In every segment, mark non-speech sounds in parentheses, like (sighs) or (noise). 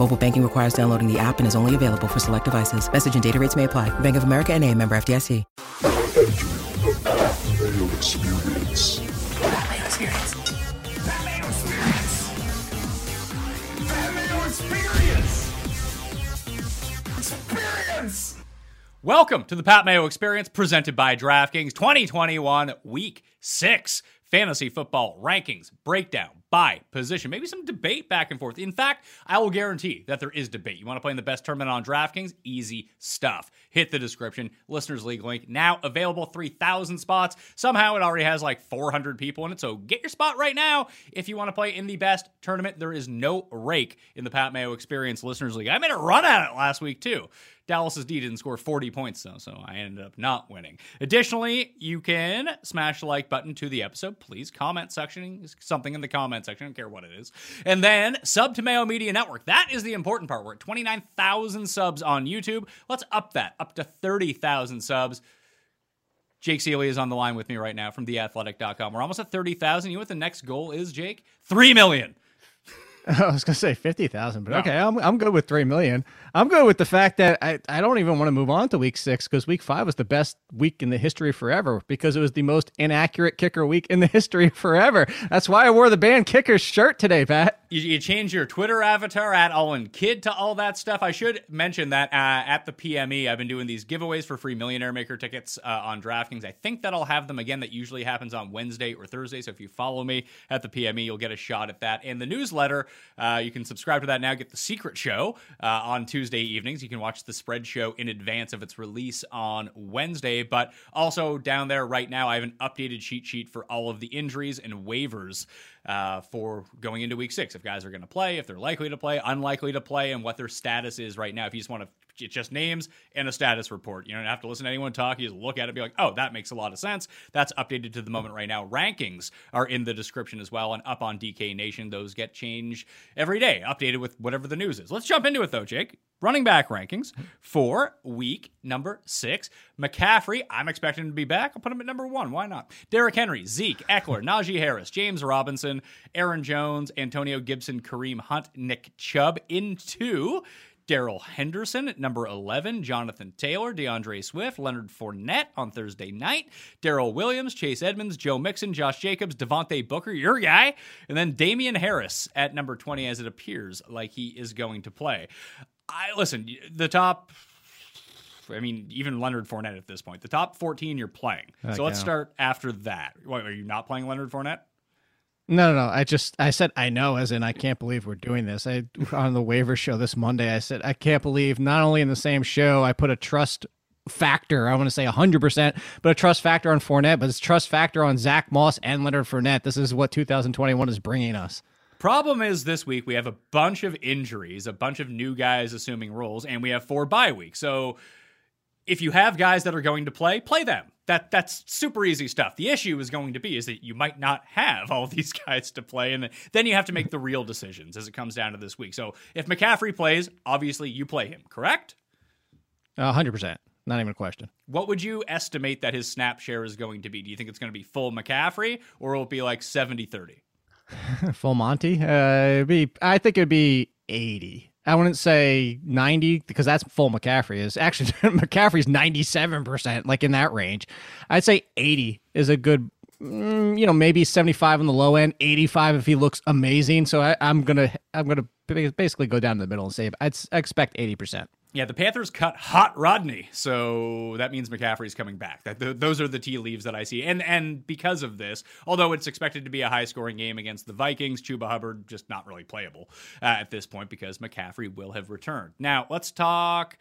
Mobile banking requires downloading the app and is only available for select devices. Message and data rates may apply. Bank of America and a member FDIC. Mayo Experience. Mayo Experience. Mayo Experience. Mayo Experience. Experience. Welcome to the Pat Mayo Experience presented by DraftKings 2021 Week 6 Fantasy Football Rankings Breakdown by position. Maybe some debate back and forth. In fact, I will guarantee that there is debate. You want to play in the best tournament on DraftKings? Easy stuff. Hit the description. Listeners League link now available 3,000 spots. Somehow it already has like 400 people in it. So get your spot right now if you want to play in the best tournament. There is no rake in the Pat Mayo Experience Listeners League. I made a run at it last week too. Dallas's D didn't score 40 points though, so I ended up not winning. Additionally, you can smash the like button to the episode. Please comment section something in the comment section. I don't care what it is. And then sub to Mayo Media Network. That is the important part. We're at 29,000 subs on YouTube. Let's up that up to 30,000 subs. Jake Ciely is on the line with me right now from theathletic.com. We're almost at 30,000. You know what the next goal is, Jake? 3 million. (laughs) I was gonna say fifty thousand, but No. okay, I'm I'm good with three million. I'm good with the fact that I, I don't even want to move on to week six because week five was the best week in the history forever because it was the most inaccurate kicker week in the (laughs) history forever. That's why I wore the band kickers shirt today, Pat. You, you change your Twitter avatar at all in kid to all that stuff. I should mention that uh, at the PME, I've been doing these giveaways for free Millionaire Maker tickets uh, on DraftKings. I think that I'll have them again. That usually happens on Wednesday or Thursday. So if you follow me at the PME, you'll get a shot at that. And the newsletter, uh, you can subscribe to that now. Get the secret show uh, on Tuesday evenings. You can watch the spread show in advance of its release on Wednesday. But also down there right now, I have an updated cheat sheet for all of the injuries and waivers uh, for going into week six. If guys are going to play, if they're likely to play, unlikely to play, and what their status is right now. If you just want to, it's just names and a status report. You don't have to listen to anyone talk. You just look at it and be like, oh, that makes a lot of sense. That's updated to the moment right now. Rankings are in the description as well and up on DK Nation. Those get changed every day, updated with whatever the news is. Let's jump into it though, Jake. Running back rankings for week number six. McCaffrey, I'm expecting him to be back. I'll put him at number one. Why not? Derrick Henry, Zeke, Ekeler, Najee Harris, James Robinson, Aaron Jones, Antonio Gibson, Kareem Hunt, Nick Chubb into Darrell Henderson at number 11, Jonathan Taylor, D'Andre Swift, Leonard Fournette on Thursday night, Darrel Williams, Chase Edmonds, Joe Mixon, Josh Jacobs, Devontae Booker, your guy, and then Damien Harris at number 20 as it appears like he is going to play. I listen, the top I mean, even Leonard Fournette at this point. The top 14 you're playing. So let's start after that. What, are you not playing Leonard Fournette? No, no, no. I just I said I know, as in I can't believe we're doing this. I on the waiver show this Monday. I said I can't believe not only in the same show I put a trust factor. I want to say hundred percent, but a trust factor on Fournette, but it's trust factor on Zach Moss and Leonard Fournette. This is what 2021 is bringing us. Problem is this week we have a bunch of injuries, a bunch of new guys assuming roles, and we have four bye weeks. So if you have guys that are going to play, play them. That that's super easy stuff. The issue is going to be is that you might not have all (laughs) these guys to play, and then you have to make the real decisions as it comes down to this week. So if McCaffrey plays, obviously you play him, correct? hundred percent. Not even a question. What would you estimate that his snap share is going to be? Do you think it's going to be full McCaffrey or it'll it be like 70 30? (laughs) Full Monty. Uh, it'd be. I think it'd be 80. I wouldn't say 90 because that's full McCaffrey is. Actually, (laughs) McCaffrey's 97%, like in that range. I'd say 80 is a good, mm, you know, maybe 75 on the low end, 85 if he looks amazing. So I, I'm gonna, I'm gonna basically go down to the middle and say I'd expect 80%. Yeah, the Panthers cut Hot Rodney, so that means McCaffrey's coming back. That th- those are the tea leaves that I see, and and because of this, although it's expected to be a high scoring game against the Vikings, Chuba Hubbard just not really playable uh, at this point because McCaffrey will have returned. Now let's talk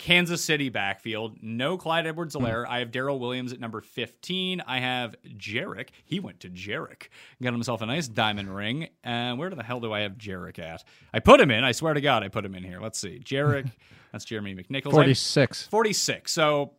Kansas City backfield. No Clyde Edwards Helaire. I have Darrel Williams at number 15. I have Jerick. He went to Jerick. Got himself a nice diamond ring. And where the hell do I have Jerick at? I put him in. I swear to God, I put him in here. Let's see. Jerick. (laughs) that's Jeremy McNichols. 46. 46. So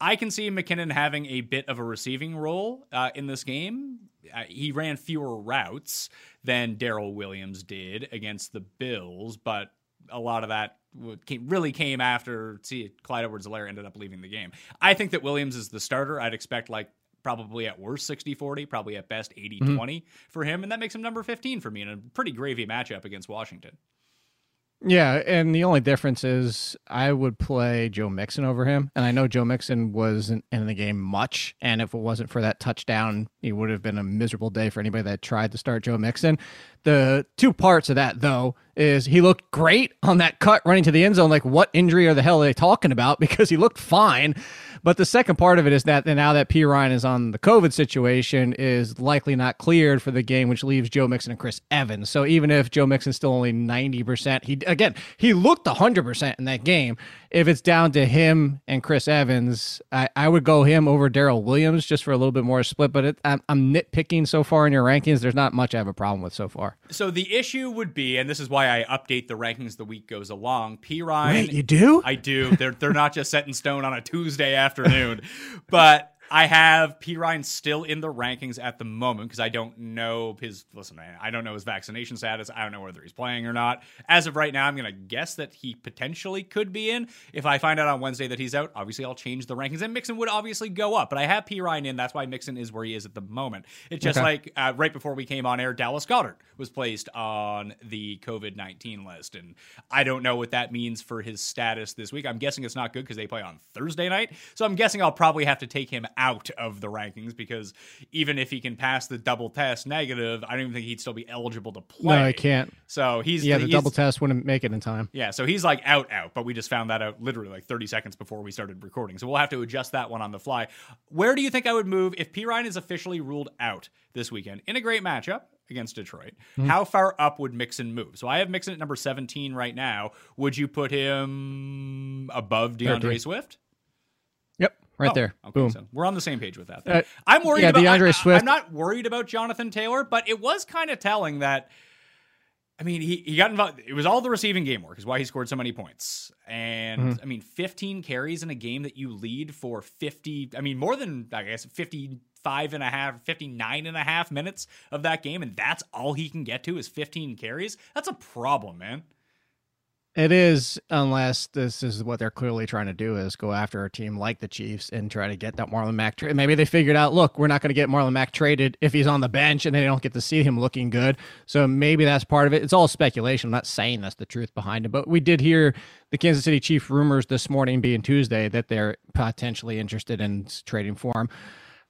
I can see McKinnon having a bit of a receiving role uh, in this game. Uh, he ran fewer routes than Darrel Williams did against the Bills, but a lot of that came, really came after see Clyde Edwards-Helaire ended up leaving the game. I think that Williams is the starter. I'd expect like probably at worst 60-40, probably at best 80-20 mm-hmm. for him and that makes him number 15 for me in a pretty gravy matchup against Washington. Yeah, and the only difference is I would play Joe Mixon over him, and I know Joe Mixon wasn't in the game much, and if it wasn't for that touchdown, it would have been a miserable day for anybody that tried to start Joe Mixon. The two parts of that though is he looked great on that cut running to the end zone. Like, what injury or the hell are they talking about? (laughs) Because he looked fine. But the second part of it is that now that Perine is on the COVID situation, is likely not cleared for the game, which leaves Joe Mixon and Chris Evans. So even if Joe Mixon's still only ninety percent, he again he looked hundred percent in that game. If it's down to him and Chris Evans, I, I would go him over Darrel Williams just for a little bit more split. But it, I'm, I'm nitpicking so far in your rankings. There's not much I have a problem with so far. So the issue would be, and this is why I update the rankings the week goes along. Perine, Wait, you do? I do. They're they're not just set in stone on a Tuesday afternoon, but I have Perine still in the rankings at the moment because I don't know his. Listen, man, I don't know his vaccination status. I don't know whether he's playing or not. As of right now, I'm going to guess that he potentially could be in. If I find out on Wednesday that he's out, obviously I'll change the rankings, and Mixon would obviously go up. But I have Perine in. That's why Mixon is where he is at the moment. It's just okay. like uh, right before we came on air, Dallas Goedert was placed on the COVID 19 list, and I don't know what that means for his status this week. I'm guessing it's not good because they play on Thursday night. So I'm guessing I'll probably have to take him out of the rankings because even if he can pass the double test negative, I don't even think he'd still be eligible to play. No, I can't. So he's yeah, the, the double test wouldn't make it in time. Yeah, so he's like out, out. But we just found that out literally like 30 seconds before we started recording. So we'll have to adjust that one on the fly. Where do you think I would move if Perine is officially ruled out this weekend in a great matchup? against Detroit. Mm-hmm. How far up would Mixon move? So I have Mixon at number 17 right now. Would you put him above D'Andre Swift? Right oh, there. Okay, Boom. So we're on the same page with that. Uh, I'm worried yeah, about Swift. I, am not worried about Jonathan Taylor, but it was kind of telling that. I mean, he, he got involved. It was all the receiving game work is why he scored so many points. And mm-hmm. I mean, 15 carries in a game that you lead for 50, I mean, more than, I guess, 55 and a half, 59 and a half minutes of that game. And that's all he can get to is 15 carries. That's a problem, man. It is, unless this is what they're clearly trying to do is go after a team like the Chiefs and try to get that Marlon Mack trade. Maybe they figured out, look, we're not going to get Marlon Mack traded if he's on the bench and they don't get to see him looking good. So maybe that's part of it. It's all speculation. I'm not saying that's the truth behind it, but we did hear the Kansas City Chief rumors this morning, being Tuesday, that they're potentially interested in trading for him.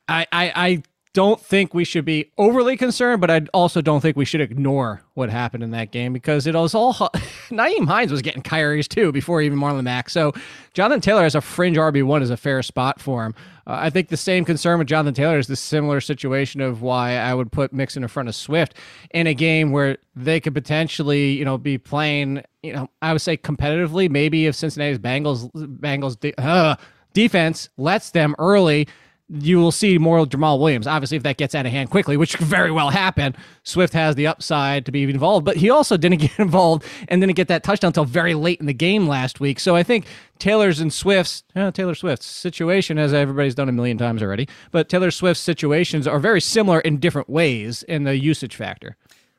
I, I, I don't think we should be overly concerned, but I also don't think we should ignore what happened in that game because it was all (laughs) Nyheim Hines was getting Kyrie's too before even Marlon Mack. So Jonathan Taylor as a fringe RB one is a fair spot for him. Uh, I think the same concern with Jonathan Taylor is the similar situation of why I would put Mixon in front of Swift in a game where they could potentially, you know, be playing, you know, I would say competitively. Maybe if Cincinnati's Bengals Bengals de- uh, defense lets them early you will see more Jamaal Williams. Obviously, if that gets out of hand quickly, which could very well happen, Swift has the upside to be involved. But he also (laughs) didn't get involved and didn't get that touchdown until very late in the game last week. So I think Taylor's and Swift's, uh, Taylor Swift's situation, as everybody's done a million times already, but Taylor Swift's situations are very similar in different ways in the usage factor.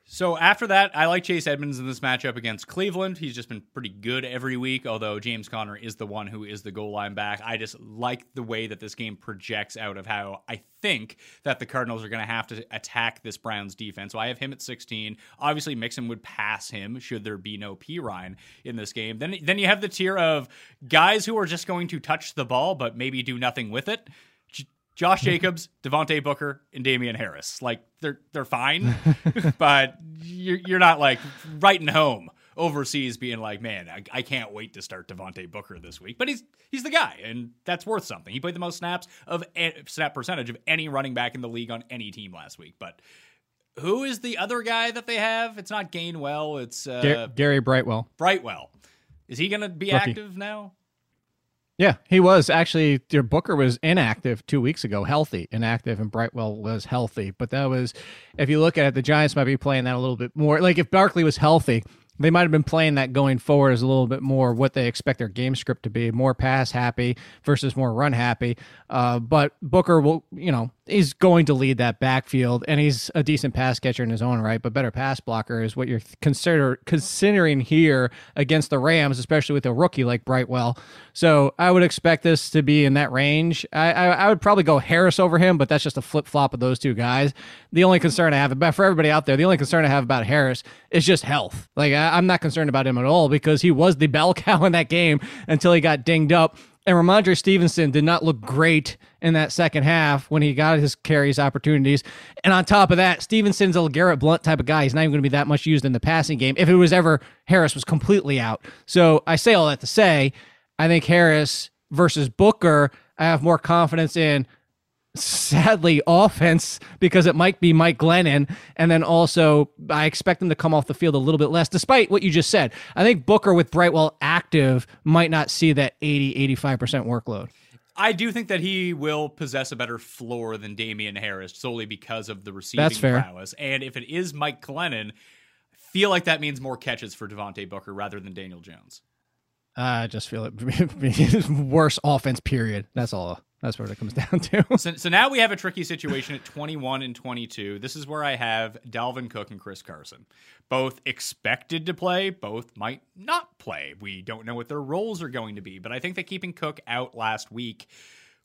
So after that, I like Chase Edmonds in this matchup against Cleveland. He's just been pretty good every week, although James Conner is the one who is the goal line back. I just like the way that this game projects out of how I think that the Cardinals are going to have to attack this Browns defense. So I have him at 16. Obviously, Mixon would pass him should there be no Perine in this game. Then, then you have the tier of guys who are just going to touch the ball but maybe do nothing with it. Josh Jacobs, Devontae Booker, and Damien Harris. Like they're they're fine, (laughs) but you're you're not like writing home overseas being like, man, I, I can't wait to start Devontae Booker this week. But he's he's the guy, and that's worth something. He played the most snaps of snap percentage of any running back in the league on any team last week. But who is the other guy that they have? It's not Gainwell. It's uh, Gary Brightwell. Brightwell. Is he going to be Rookie. active now? Yeah, he was actually. Your Booker was inactive two weeks ago, healthy, inactive, and Brightwell was healthy. But that was, if you look at it, the Giants might be playing that a little bit more. Like if Barkley was healthy, they might have been playing that going forward as a little bit more what they expect their game script to be, more pass happy versus more run happy. Uh, but Booker will, you know, he's going to lead that backfield, and he's a decent pass catcher in his own right, but better pass blocker is what you're consider considering here against the Rams, especially with a rookie like Brightwell. So I would expect this to be in that range. I, I, I would probably go Harris over him, but that's just a flip flop of those two guys. The only concern I have about for everybody out there, the only concern I have about Harris is just health. Like I'm not concerned about him at all because he was the bell (laughs) cow in that game until he got dinged up and Rhamondre Stevenson did not look great in that second half when he got his carries opportunities. And on top of that, Stevenson's a Garrett Blount type of guy. He's not even going to be that much used in the passing game if it was ever Harris was completely out. So I say all that to say, I think Harris versus Booker, I have more confidence in sadly offense because it might be Mike Glennon. And then also, I expect him to come off the field a little bit less, despite what you just said. I think Booker with Brightwell active might not see that 80, 85% workload. I do think that he will possess a better floor than Damien Harris solely because of the receiving That's fair. prowess. And if it is Mike Glennon, I feel like that means more catches for Devontae Booker rather than Daniel Jones. I just feel it (laughs) worse offense. Period. That's all. That's what it comes (laughs) down to. (laughs) so, so now we have a tricky situation at 21 and 22. This is where I have Dalvin Cook and Chris Carson. Both expected to play, both might not play. We don't know what their roles are going to be, but I think that keeping Cook out last week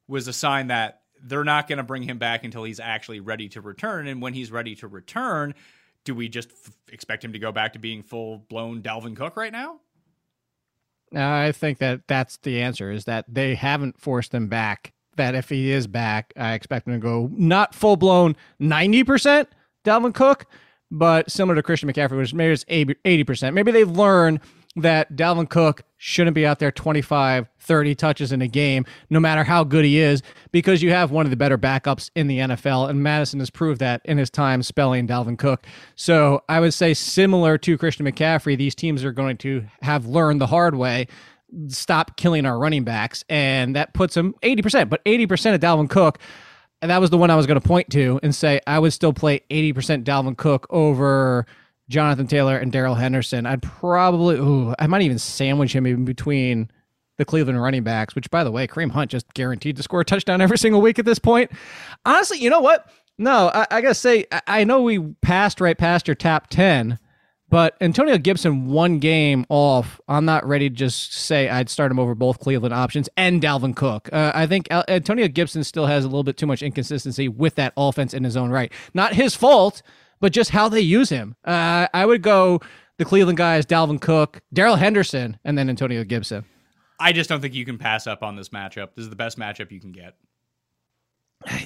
was a sign that they're not going to bring him back until he's actually ready to return. And when he's ready to return, do we just f- expect him to go back to being full blown Dalvin Cook right now? I think that that's the answer is that they haven't forced him back. That if he is back, I expect him to go not full blown 90% Dalvin Cook, but similar to Christian McCaffrey, which maybe it's 80%. Maybe they learn that Dalvin Cook shouldn't be out there 25, 30 touches in a game, no matter how good he is, because you have one of the better backups in the NFL. And Mattison has proved that in his time spelling Dalvin Cook. So I would say, similar to Christian McCaffrey, these teams are going to have learned the hard way stop killing our running backs. And that puts them 80%, but 80% of Dalvin Cook. And that was the one I was going to point to and say I would still play 80% Dalvin Cook over Jonathan Taylor and Darrell Henderson, I'd probably, ooh, I might even sandwich him in between the Cleveland running backs, which, by the way, Kareem Hunt just guaranteed to score a touchdown every single week at this point. Honestly, you know what? No, I, I got to say, I, I know we passed right past your top 10, but Antonio Gibson, one game off. I'm not ready to just say I'd start him over both Cleveland options and Dalvin Cook. Uh, I think Antonio Gibson still has a little bit too much inconsistency with that offense in his own right. Not his fault but just how they use him. Uh, I would go the Cleveland guys, Dalvin Cook, Darrell Henderson, and then Antonio Gibson. I just don't think you can pass up on this matchup. This is the best matchup you can get.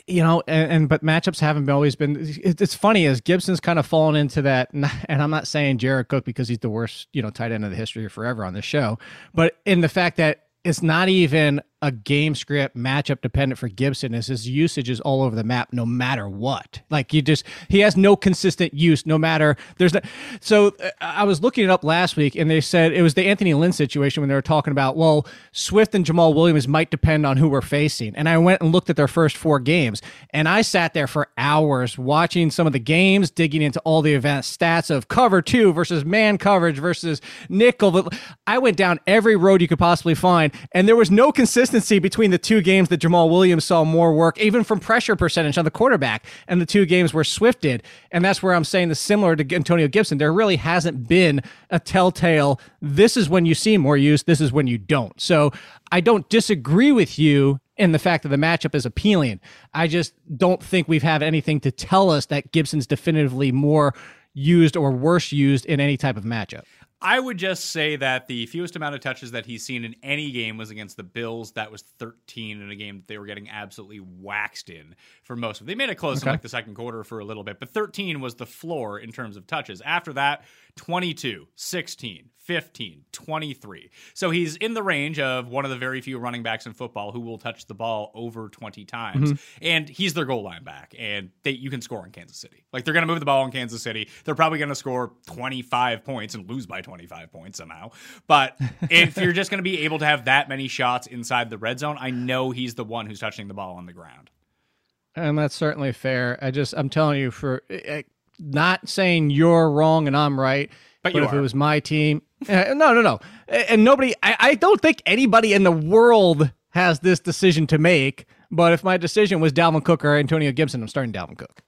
You know, and, and but matchups haven't always been. It's funny as Gibson's kind of fallen into that, (laughs) and I'm not saying Jared Cook because he's the worst, you know, tight end of the history forever on this show, but in the fact that it's not even a game script matchup dependent for Gibson is his usage is all over the map no matter what. Like you just he has no consistent use no matter there's no so uh, I was looking it up last week and they said it was the Anthony Lynn situation when they were talking about well Swift and Jamaal Williams might depend on who we're facing. And I went and looked at their first four games and I sat there for hours watching some of the games, digging into all the event stats of cover two versus man coverage versus nickel. But I went down every road you could possibly find and there was no consistency consistency between the two games that Jamaal Williams saw more work, even from pressure percentage on the quarterback, and the two games where Swift did. And that's where I'm saying the similar to Antonio Gibson. There really hasn't been a telltale, this is when you see more use, this is when you don't. So I don't disagree with you in the fact that the matchup is appealing. I just don't think we've had anything to tell us that Gibson's definitively more used or worse used in any type of matchup. I would just say that the fewest amount of touches that he's seen in any game was against the Bills. That was 13 in a game that they were getting absolutely waxed in for most of. They made it close okay. in like the second quarter for a little bit, but 13 was the floor in terms of touches. After that, 22, 16, 15, 23. So he's in the range of one of the very few running backs in football who will touch the ball over 20 times. Mm-hmm. And he's their goal line back. And they, you can score in Kansas City. Like they're going to move the ball in Kansas City. They're probably going to score 25 points and lose by 25 points somehow. But if you're just going to be able to have that many shots inside the red zone, I know he's the one who's touching the ball on the ground. And that's certainly fair. I just, I'm telling you, for eh, eh, not saying you're wrong and I'm right. But, but if are. it was my team, uh, no, no, no, and nobody. I, I don't think anybody in the world has this decision to make. But if my decision was Dalvin Cook or Antonio Gibson, I'm starting Dalvin Cook.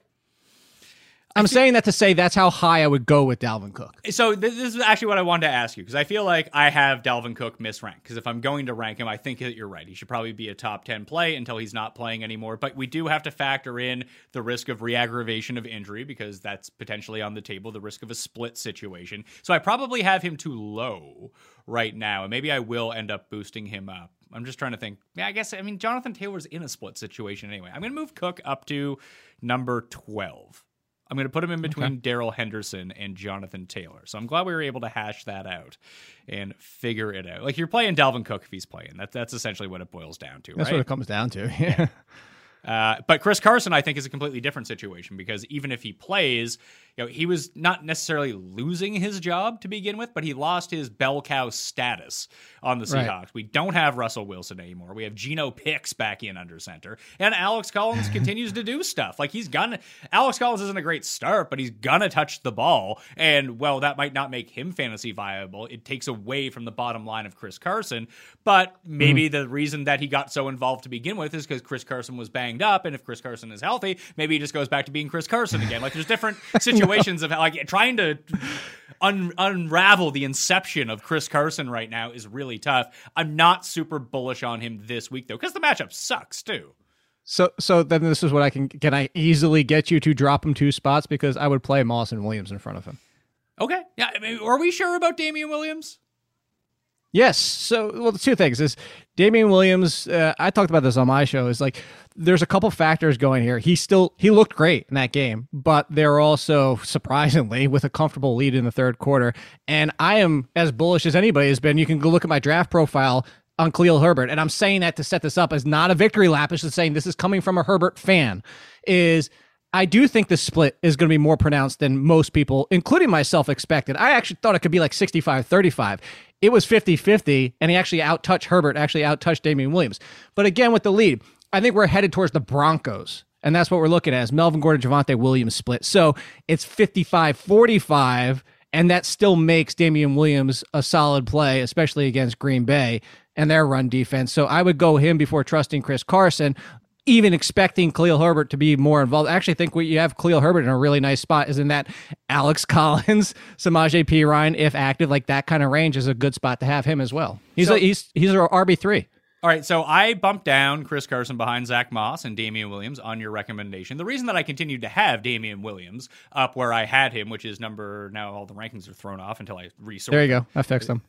I'm saying that to say that's how high I would go with Dalvin Cook. So this is actually what I wanted to ask you because I feel like I have Dalvin Cook misranked because if I'm going to rank him, I think that you're right. He should probably be a top 10 play until he's not playing anymore. But we do have to factor in the risk of reaggravation of injury because that's potentially on the table, the risk of a split situation. So I probably have him too low right now, and maybe I will end up boosting him up. I'm just trying to think. Yeah, I guess I mean Jonathan Taylor's in a split situation anyway. I'm going to move Cook up to number 12. I'm going to put him in between okay. Darrell Henderson and Jonathan Taylor. So I'm glad we were able to hash that out and figure it out. Like you're playing Dalvin Cook if he's playing. That, that's essentially what it boils down to. That's right? what it comes down to. Yeah. (laughs) Uh, but Chris Carson, I think, is a completely different situation because even if he plays, you know, he was not necessarily losing his job to begin with, but he lost his bell cow status on the Seahawks. Right. We don't have Russell Wilson anymore. We have Geno Picks back in under center, and Alex Collins (laughs) continues to do stuff. Like he's gonna. Alex Collins isn't a great start, but he's gonna touch the ball, and well, that might not make him fantasy viable. It takes away from the bottom line of Chris Carson, but maybe mm. the reason that he got so involved to begin with is because Chris Carson was banged up, and if Chris Carson is healthy, maybe he just goes back to being Chris Carson again. Like there's different (laughs) situations of how, like trying to un- unravel the inception of Chris Carson right now is really tough. I'm not super bullish on him this week though, because the matchup sucks too. So, so then this is what I can can I easily get you to drop him two spots because I would play Moss and Williams in front of him. Okay, yeah. I mean, are we sure about Damien Williams? Yes. So, well, the two things is Damien Williams. Uh, I talked about this on my show. Is like there's a couple factors going here. He still he looked great in that game, but they're also surprisingly with a comfortable lead in the third quarter. And I am as bullish as anybody has been. You can go look at my draft profile on Khalil Herbert, and I'm saying that to set this up as not a victory lap. It's just saying this is coming from a Herbert fan. Is I do think the split is going to be more pronounced than most people, including myself, expected. I actually thought it could be like 65 35. It was 50 50, and he actually outtouched Herbert, actually outtouched Damien Williams. But again, with the lead, I think we're headed towards the Broncos. And that's what we're looking at is Melvin Gordon, Javonte Williams split. So it's 55 45, and that still makes Damien Williams a solid play, especially against Green Bay and their run defense. So I would go him before trusting Chris Carson even expecting Khalil Herbert to be more involved. I actually think what you have Khalil Herbert in a really nice spot is in that Alex (laughs) Collins, Samaje Ryan, if active, like that kind of range is a good spot to have him as well. He's so, a, he's he's our RB three. All right, so I bumped down Chris Carson behind Zach Moss and Damien Williams on your recommendation. The reason that I continued to have Damien Williams up where I had him, which is number now all the rankings are thrown off until I resort. There you go. I fixed them.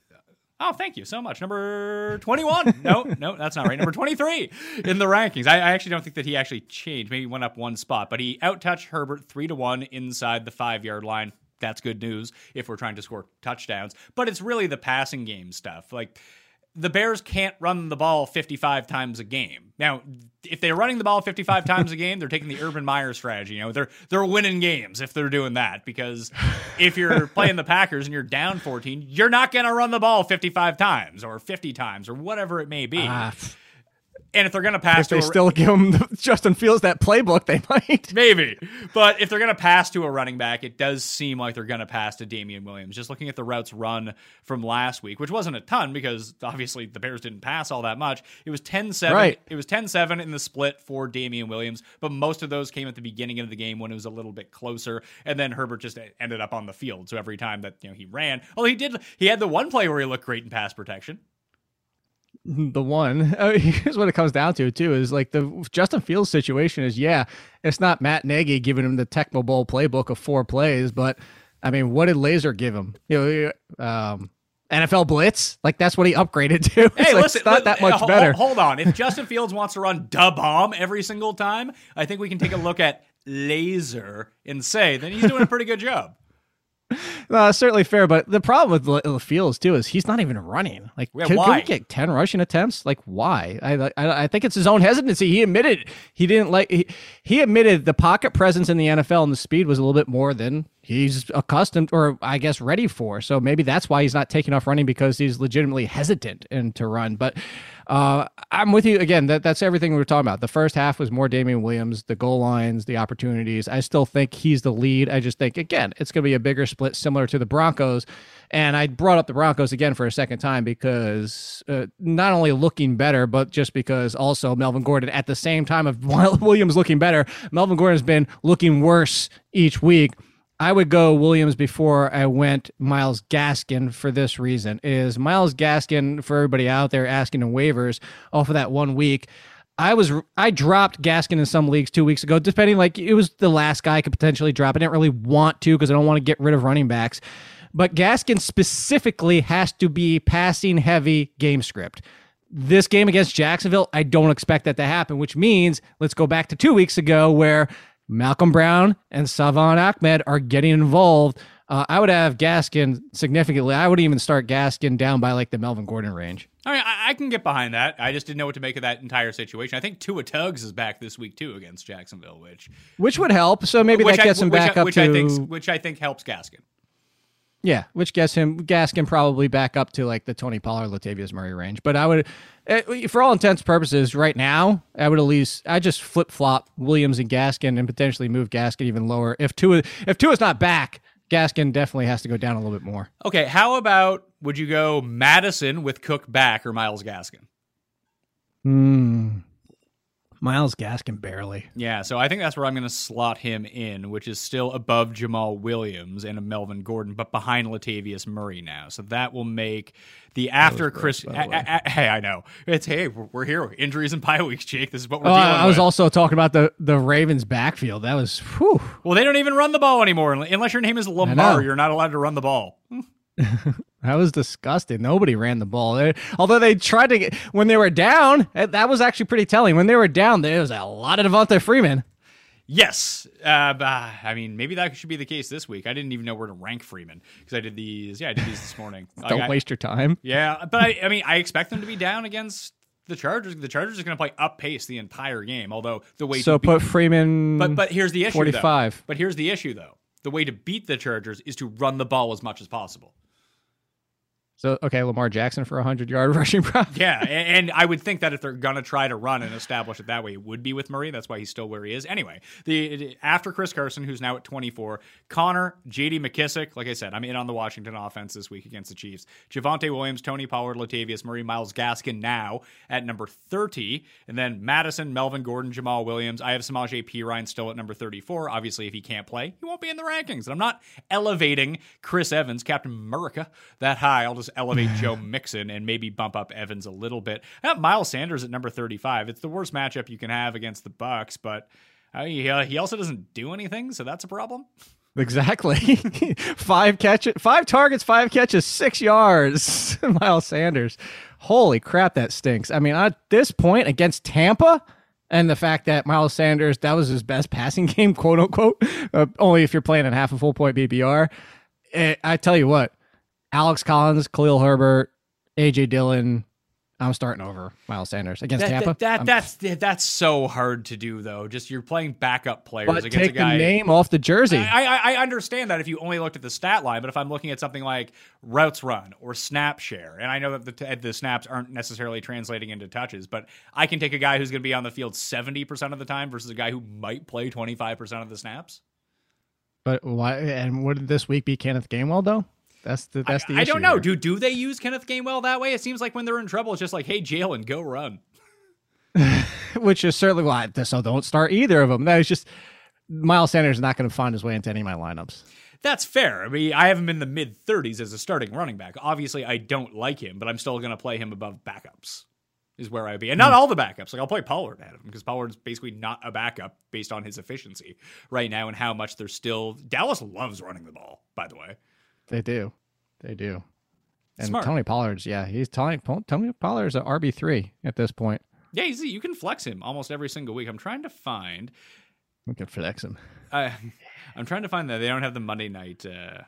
Oh, thank you so much. Number 21. (laughs) no, no, that's not right. Number 23 in the rankings. I, I, actually don't think that he actually changed. Maybe went up one spot, but he outtouched Herbert 3 to 1 inside the 5-yard line. That's good news if we're trying to score touchdowns, but it's really the passing game stuff. Like the Bears can't run the ball 55 times a game. Now, if they're running the ball 55 times a game, they're taking the Urban Meyer strategy. You know, they're they're winning games if they're doing that because if you're (laughs) playing the Packers and you're down 14, you're not going to run the ball 55 times or 50 times or whatever it may be. Uh, and if they're going to pass, if they a, still give him the, (laughs) Justin Fields that playbook, they might (laughs) maybe. But if they're going to pass to a running back, it does seem like they're going to pass to Damien Williams. Just looking at the routes run from last week, which wasn't a ton because obviously the Bears didn't pass all that much. It was 10-7. Right. It was 10-7 in the split for Damien Williams, but most of those came at the beginning of the game when it was a little bit closer, and then Herbert just ended up on the field. So every time that you know he ran, well, he did. He had the one play where he looked great in pass protection (laughs) the one. Uh, (laughs) here's what it comes down to too: is like the Justin Fields situation is yeah, it's not Matt Nagy giving him the Tecmo Bowl playbook of four plays, but I mean, what did Lazor give him? You know, um, NFL blitz, like that's what he upgraded (laughs) to. Hey, like, listen, it's not that much better. Hold on. If Justin Fields wants to run da bomb every single time, I think we can take a look at Lazor and say then he's doing a pretty good job. (laughs) No, it's certainly fair, but the problem with Fields too is he's not even running. Like, Yeah, can, can we get ten rushing attempts? Like, why? I, I I think it's his own hesitancy. He admitted he didn't like. He, he admitted the pocket presence in the NFL and the speed was a little bit more than he's accustomed or I guess ready for. So maybe that's why he's not taking off running because he's legitimately hesitant and to run. But uh, I'm with you again. That that's everything we were talking about. The first half was more Damien Williams, the goal lines, the opportunities. I still think he's the lead. I just think again, it's going to be a bigger split, similar to the Broncos. And I brought up the Broncos again for a second time because uh, not only looking better, but just because also Melvin Gordon at the same time of (laughs) Williams looking better, Melvin Gordon has been looking worse each week. I would go Williams before I went Myles Gaskin for this reason. Is Myles Gaskin for everybody out there asking in waivers off of that one week? I was I dropped Gaskin in some leagues two weeks ago, depending like it was the last guy I could potentially drop. I didn't really want to because I don't want to get rid of running backs. But Gaskin specifically has to be passing heavy game script. This game against Jacksonville, I don't expect that to happen, which means let's go back to two weeks ago where Malcolm Brown and Salvon Ahmed are getting involved. Uh, I would have Gaskin significantly. I would even start Gaskin down by like the Melvin Gordon range. I mean, I, I can get behind that. I just didn't know what to make of that entire situation. I think Tua Tugs is back this week too against Jacksonville, which Which would help. So maybe which that gets I, him back I, up which to I think which I think helps Gaskin. Yeah, which gets him Gaskin probably back up to like the Tony Pollard, Latavius Murray range. But I would, eh, for all intents and purposes, right now, I would at least I just flip flop Williams and Gaskin and potentially move Gaskin even lower. If Tua if Tua's not back, Gaskin definitely has to go down a little bit more. Okay, how about would you go Mattison with Cook back or Myles Gaskin? Hmm. Myles Gaskin barely. Yeah, so I think that's where I'm going to slot him in, which is still above Jamaal Williams and a Melvin Gordon, but behind Latavius Murray now. So that will make the after Chris. by the way. I- I- hey, I know it's hey, we're, we're here. Injuries and bye weeks, Jake. This is what we're Oh, dealing I was with. also talking about the the Ravens backfield. That was whew. well, they don't even run the ball anymore unless your name is Lamar. You're not allowed to run the ball. (laughs) That was disgusting. Nobody ran the ball. They- although they tried to get when they were down, eh, that was actually pretty telling. When they were down, there was a lot of Devonta Freeman. Yes, uh, but, I mean maybe that should be the case this week. I didn't even know where to rank Freeman because I did these. Yeah, I did these this morning. (laughs) Don't I- waste your time. Yeah, but I, I mean, I expect them to be down against the Chargers. The Chargers are going to play up pace the entire game. Although the way So to beat, put Freeman. but but here's the issue. 45. But here's the issue though. The way to beat the Chargers is to run the ball as much as possible. So okay, Lamar Jackson for a hundred yard (laughs) rushing prop. Yeah, a- and I would think that if they're gonna try to run and establish it that way, it would be with Murray. That's why he's still where he is. Anyway, the after Chris Carson, who's now at 24, Conner, J.D. McKissick. Like I said, I'm in on the Washington offense this week against the Chiefs. Javonte Williams, Tony Pollard, Latavius Murray, Myles Gaskin now at number 30, and then Mattison, Melvin Gordon, Jamaal Williams. I have Samaj Samaje Ryan still at number 34. Obviously, if he can't play, he won't be in the rankings. And I'm not elevating Chris Evans, Captain America, that high. I'll just elevate Joe Mixon and maybe bump up Evans a little bit. Have Miles Sanders at number 35. It's the worst matchup you can have against the Bucs, but uh, he, uh, he also doesn't do anything, so that's a problem. Exactly. (laughs) five catches, five targets, five catches, six yards. (laughs) Miles Sanders. Holy crap, that stinks. I mean, at this point against Tampa, and the fact that Miles Sanders that was his best (laughs) passing game, quote unquote, uh, only if you're playing at half a full point PPR. Eh, I tell you what, Alex Collins, Khalil Herbert, AJ Dillon. I'm starting over Miles Sanders against That, Tampa. that, that- that's that's so hard to do though. Just you're playing backup players but against take a guy. the name off the jersey. I, I, I understand that if you only looked at the stat line, but if I'm looking at something like routes run or snap share, and I know that the, the snaps aren't necessarily translating into touches, but I can take a guy who's going to be on the field 70% of the time versus a guy who might play 25% of the snaps. But why? And would this week be Kenneth Gainwell though? That's the that's the I, I don't know. here. Do do they use Kenneth Gainwell that way? It seems like when they're in trouble, it's just like, hey, Jalen, go run. (laughs) (laughs) Which is certainly why. So don't start either of them. That is just Miles Sanders is not going to find his way into any of my lineups. That's fair. I mean, I have him in the mid 30s as a starting running back. Obviously, I don't like him, but I'm still going to play him above backups. is where I'd be. And not hmm. all the backups. Like I'll play Pollard ahead of him because Pollard's basically not a backup based on his efficiency right now and how much they're still. Dallas loves running the ball, by the way. They do. They do. And Smart. Tony Pollard's, yeah, he's Tony, Tony Pollard's an RB3 at this point. Yeah, you can flex him almost every single week. I'm trying to find. We can flex him. I, (laughs) I'm trying to find that they don't have the Monday night. Uh,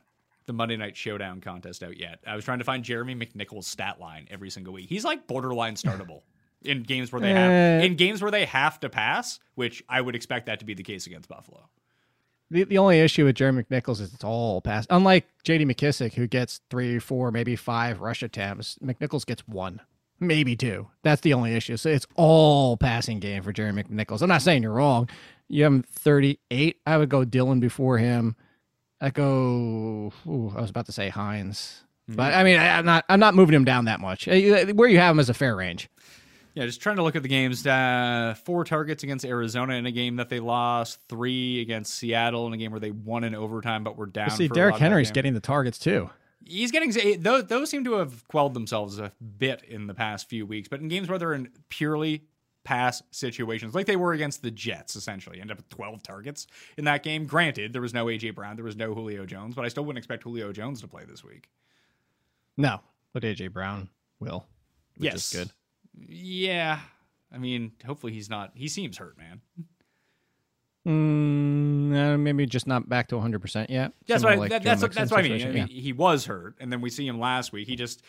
the Monday Night Showdown contest out yet. I was trying to find Jeremy McNichols' stat line every single week. He's like borderline startable (laughs) in games where they have Eh. in games where they have to pass, which I would expect that to be the case against Buffalo. The, the only issue with Jerry McNichols is it's all pass. Unlike J.D. McKissick, who gets three, four, maybe five rush attempts, McNichols gets one, maybe two. That's the only issue. So it's all passing game for Jerry McNichols. I'm not saying you're wrong. You have him 38. I would go Dillon before him. I go. Ooh, I was about to say Hines, but I mean, I, I'm not. I'm not moving him down that much. Uh, Where you have him is a fair range. Yeah, just trying to look at the games. Uh, four targets against Arizona in a game that they lost. Three against Seattle in a game where they won in overtime, but were down. See, for a Derrick lot of that Henry's getting the targets too. He's getting those. Those seem to have quelled themselves a bit in the past few weeks. But in games where they're in purely pass situations, like they were against the Jets, essentially, end up with 12 targets in that game. Granted, there was no AJ Brown, there was no Julio Jones, but I still wouldn't expect Julio Jones to play this week. No, but AJ Brown will. Which yes, is good. Yeah, I mean, hopefully he's not. He seems hurt, man. Mm, uh, maybe just not back to 100% yet. That's Similar what I, like that, that's what, that's what I mean. I mean, he was hurt, and then we see him last week. He just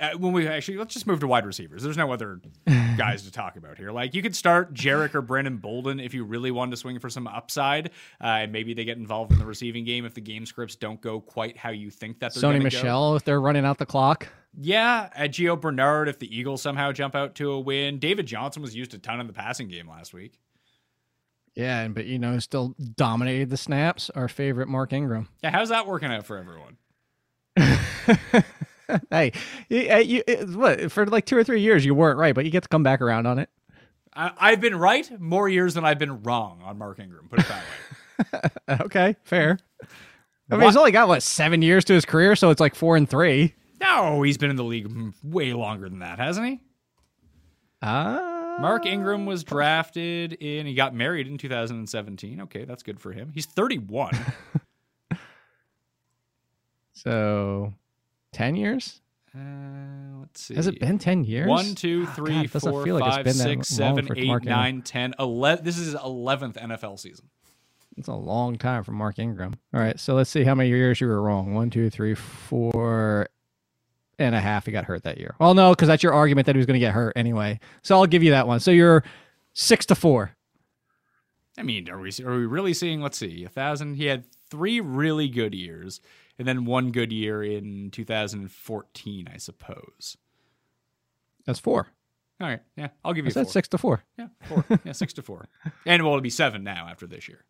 uh, when we actually let's just move to wide receivers. There's no other (laughs) guys to talk about here. Like you could start Jerick or Brandon Bolden if you really wanted to swing for some upside, uh, and maybe they get involved in the receiving game if the game scripts don't go quite how you think that they're Sony go. Michel, if they're running out the clock. Yeah, at Gio Bernard if the Eagles somehow jump out to a win. David Johnson was used a ton in the passing game last week. Yeah, and but you know, still dominated the snaps. Our favorite Mark Ingram. Yeah, how's that working out for everyone? (laughs) (laughs) hey, you, uh, you, what for like two or three years you weren't right, but you get to come back around on it. I, I've been right more years than I've been wrong on Mark Ingram. Put it that way. (laughs) Okay, fair. I mean, What- he's only got what seven years to his career, so it's like four and three. No, he's been in the league mm, way longer than that, hasn't he? Ah, Mark Ingram was drafted in, he got married in 2017. Okay, that's good for him. He's 31. (laughs) so ten years. uh, let's see. Has it been ten years? One, two, Oh, three, God, it doesn't four, feel like it's five, been six, seven, eight, Mark nine, 10, 11. This is his 11th NFL season. It's a long time for Mark Ingram. All right, so let's see how many years you were wrong. One, two, three, four and a half. He got hurt that year. Well, no, because that's your argument that he was going to get hurt anyway. So I'll give you that one. So you're six to four. I mean, are we are we really seeing? Let's see, a thousand. He had three really good years, and then one good year in 2014, I suppose. That's four. All right, yeah, I'll give you four. six to four. Yeah, four. yeah, six to four, (laughs) and well, it'll be seven now after this year.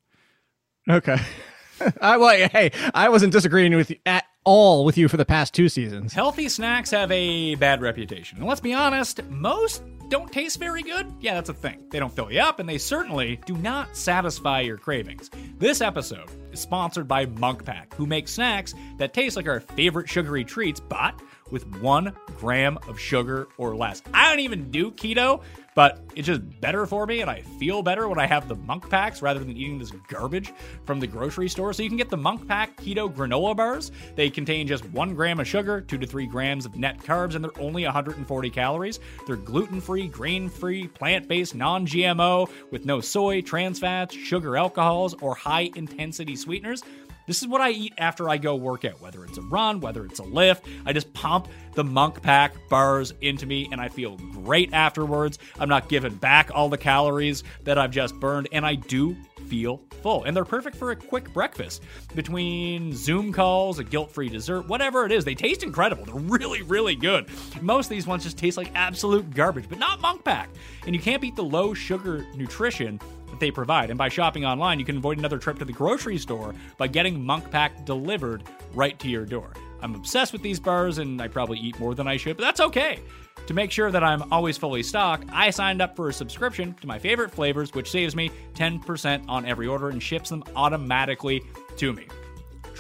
Okay. (laughs) I well, hey, I wasn't disagreeing with you at all with you for the past two seasons. Healthy snacks have a bad reputation. And let's be honest, most don't taste very good. Yeah, that's a thing. They don't fill you up, and they certainly do not satisfy your cravings. This episode is sponsored by Munk Pack, who make snacks that taste like our favorite sugary treats, but with one gram of sugar or less. I don't even do keto, but it's just better for me, and I feel better when I have the Munk Packs rather than eating this garbage from the grocery store. So you can get the Munk Pack Keto Granola Bars. They contain just one gram of sugar, two to three grams of net carbs, and they're only 140 calories. They're gluten free, grain free, plant based, non GMO, with no soy, trans fats, sugar alcohols, or high intensity sweeteners. This is what I eat after I go work out, whether it's a run, whether it's a lift. I just pump the Munk Pack bars into me and I feel great afterwards. I'm not giving back all the calories that I've just burned, and I do feel full. And they're perfect for a quick breakfast between Zoom calls, a guilt free dessert, whatever it is. They taste incredible. They're really, really good. Most of these ones just taste like absolute garbage, but not Munk Pack. And you can't beat the low sugar nutrition they provide. And by shopping online, you can avoid another trip to the grocery store by getting Munk Pack delivered right to your door. I'm obsessed with these bars and I probably eat more than I should, but that's okay. To make sure that I'm always fully stocked, I signed up for a subscription to my favorite flavors, which saves me 10% on every order and ships them automatically to me.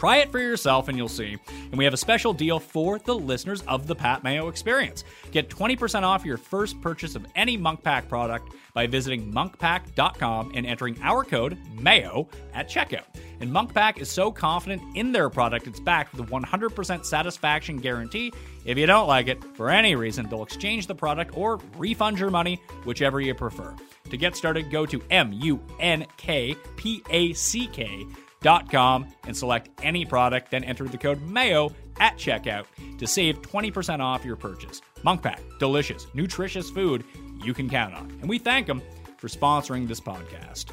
Try it for yourself and you'll see. And we have a special deal for the listeners of the Pat Mayo experience. Get 20% off your first purchase of any Munk Pack product by visiting monkpack.com and entering our code MAYO at checkout. And Munk Pack is so confident in their product, it's backed with a 100% satisfaction guarantee. If you don't like it, for any reason, they'll exchange the product or refund your money, whichever you prefer. To get started, go to M U N K P A C K dot com and select any product, then enter the code MAYO at checkout to save 20% off your purchase. Munk Pack, delicious, nutritious food you can count on. And we thank them for sponsoring this podcast.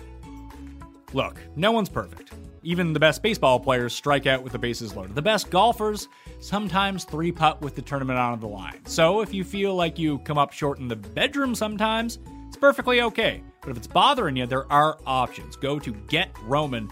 Look, no one's perfect. Even the best baseball players strike out with the bases loaded. The best golfers sometimes three putt with the tournament on the line. So if you feel like you come up short in the bedroom sometimes, it's perfectly okay. But if it's bothering you, there are options. Go to getroman.com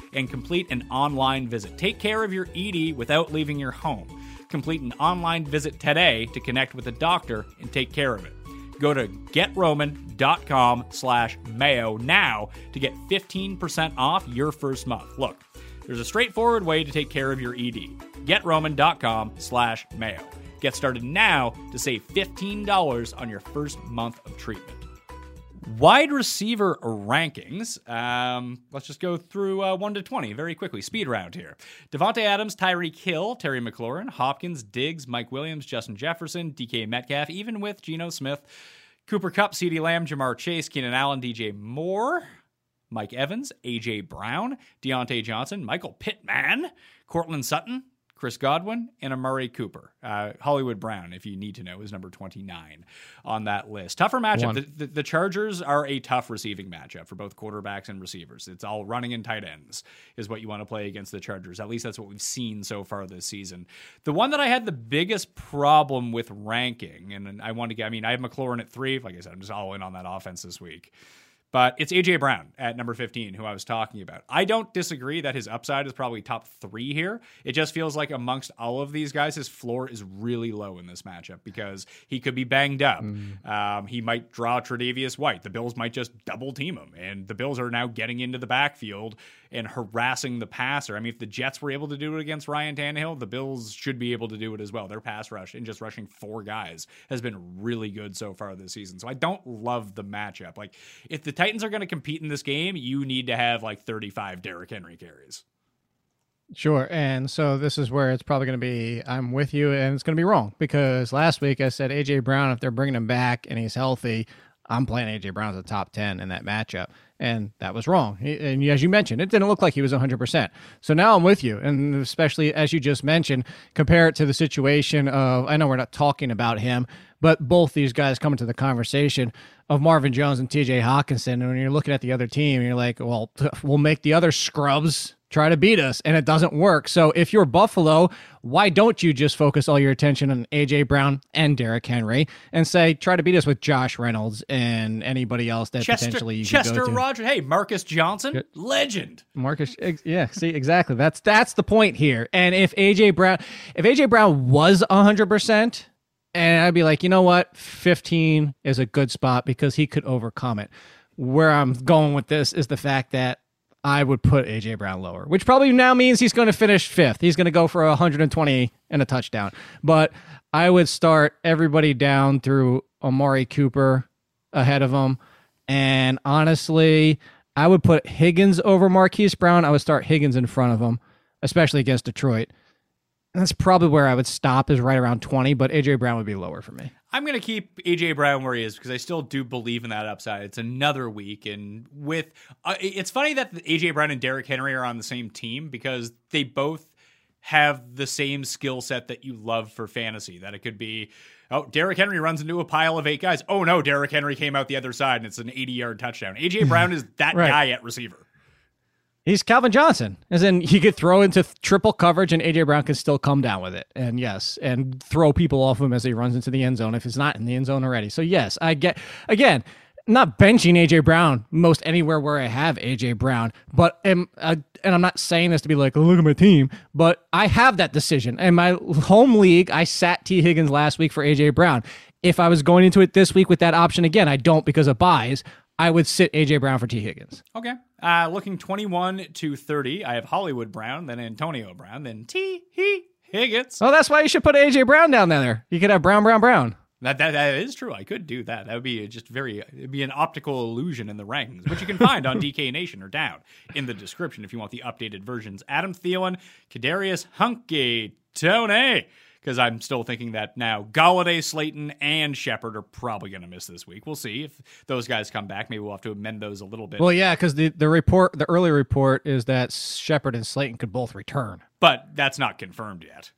and complete an online visit. Take care of your ED without leaving your home. Complete an online visit today to connect with a doctor and take care of it. Go to getroman.com slash mayo now to get 15% off your first month. Look, there's a straightforward way to take care of your ED. Getroman.com slash mayo. Get started now to save $15 on your first month of treatment. Wide receiver rankings. Um, let's just go through uh, 1 to 20 very quickly. Speed round here. Davante Adams, Tyreek Hill, Terry McLaurin, Hopkins, Diggs, Mike Williams, Justin Jefferson, DK Metcalf, even with Geno Smith, Cooper Kupp, CeeDee Lamb, Ja'Marr Chase, Keenan Allen, DJ Moore, Mike Evans, AJ Brown, Diontae Johnson, Michael Pittman, Courtland Sutton, Chris Godwin, and Amari Cooper. Uh, Hollywood Brown, if you need to know, is number 29 on that list. Tougher matchup. The, the, the, Chargers are a tough receiving matchup for both quarterbacks and receivers. It's all running and tight ends, is what you want to play against the Chargers. At least that's what we've seen so far this season. The one that I had the biggest problem with ranking, and I want to get, I mean, I have McLaurin at three. Like I said, I'm just all in on that offense this week. But it's AJ Brown at number 15, who I was talking about. I don't disagree that his upside is probably top three here. It just feels like amongst all of these guys, his floor is really low in this matchup because he could be banged up. Mm. Um, he might draw Tre'Davious White. The Bills might just double team him. And the Bills are now getting into the backfield and harassing the passer. I mean, if the Jets were able to do it against Ryan Tannehill, the Bills should be able to do it as well. Their pass rush and just rushing four guys has been really good so far this season. So I don't love the matchup. Like, if the Titans are going to compete in this game, you need to have like 35 Derrick Henry carries. Sure. And so this is where it's probably going to be I'm with you and it's going to be wrong because last week I said AJ Brown if they're bringing him back and he's healthy, I'm playing AJ Brown as a top 10 in that matchup. And that was wrong. And as you mentioned, it didn't look like he was 100%. So now I'm with you. And especially as you just mentioned, compare it to the situation of, I know we're not talking about him, but both these guys come into the conversation of Marvin Jones and TJ Hockenson. And when you're looking at the other team, you're like, well, (laughs) we'll make the other scrubs try to beat us, and it doesn't work. So if you're Buffalo, why don't you just focus all your attention on AJ Brown and Derrick Henry and say try to beat us with Josh Reynolds and anybody else that Chester, potentially you Chester could Rogers, hey Marcus Johnson, legend. Marcus, yeah, see exactly. That's that's the point here. And if AJ Brown, if AJ Brown was hundred percent. And I'd be like, you know what? 15 is a good spot because he could overcome it. Where I'm going with this is the fact that I would put AJ Brown lower, which probably now means he's going to finish fifth. He's going to go for 120 and a touchdown. But I would start everybody down through Amari Cooper ahead of him. And honestly, I would put Higgins over Marquise Brown. I would start Higgins in front of him, especially against Detroit. That's probably where I would stop is right around 20, but AJ Brown would be lower for me. I'm going to keep AJ Brown where he is because I still do believe in that upside. It's another week, and with uh, it's funny that AJ Brown and Derrick Henry are on the same team because they both have the same skill set that you love for fantasy. That it could be, oh, Derrick Henry runs into a pile of eight guys. Oh no, Derrick Henry came out the other side and it's an 80 yard touchdown. AJ Brown is (laughs) that right. guy at receiver. He's Calvin Johnson, as in he could throw into th- triple coverage and AJ Brown can still come down with it. And yes, and throw people off him as he runs into the end zone if it's not in the end zone already. So yes, I get again not benching AJ Brown most anywhere where I have AJ Brown, but am uh, and I'm not saying this to be like, look at my team, but I have that decision. In my home league, I sat Tee Higgins last week for AJ Brown. If I was going into it this week with that option again, I don't because of buys. I would sit AJ Brown for Tee Higgins. Okay. Uh, looking 21 to 30, I have Hollywood Brown, then Antonio Brown, then T He Higgins. Oh, that's why you should put AJ Brown down there. You could have Brown, Brown, Brown. That, that that is true. I could do that. That would be just very. It'd be an optical illusion in the rankings, which you can find on (laughs) DK Nation or down in the description if you want the updated versions. Adam Thielen, Kadarius Hunky, Tony because I'm still thinking that now Golladay, Slayton, and Shepard are probably going to miss this week. We'll see if those guys come back. Maybe we'll have to amend those a little bit. Well, yeah, because the, the report, the early report is that Shepard and Slayton could both return. But that's not confirmed yet.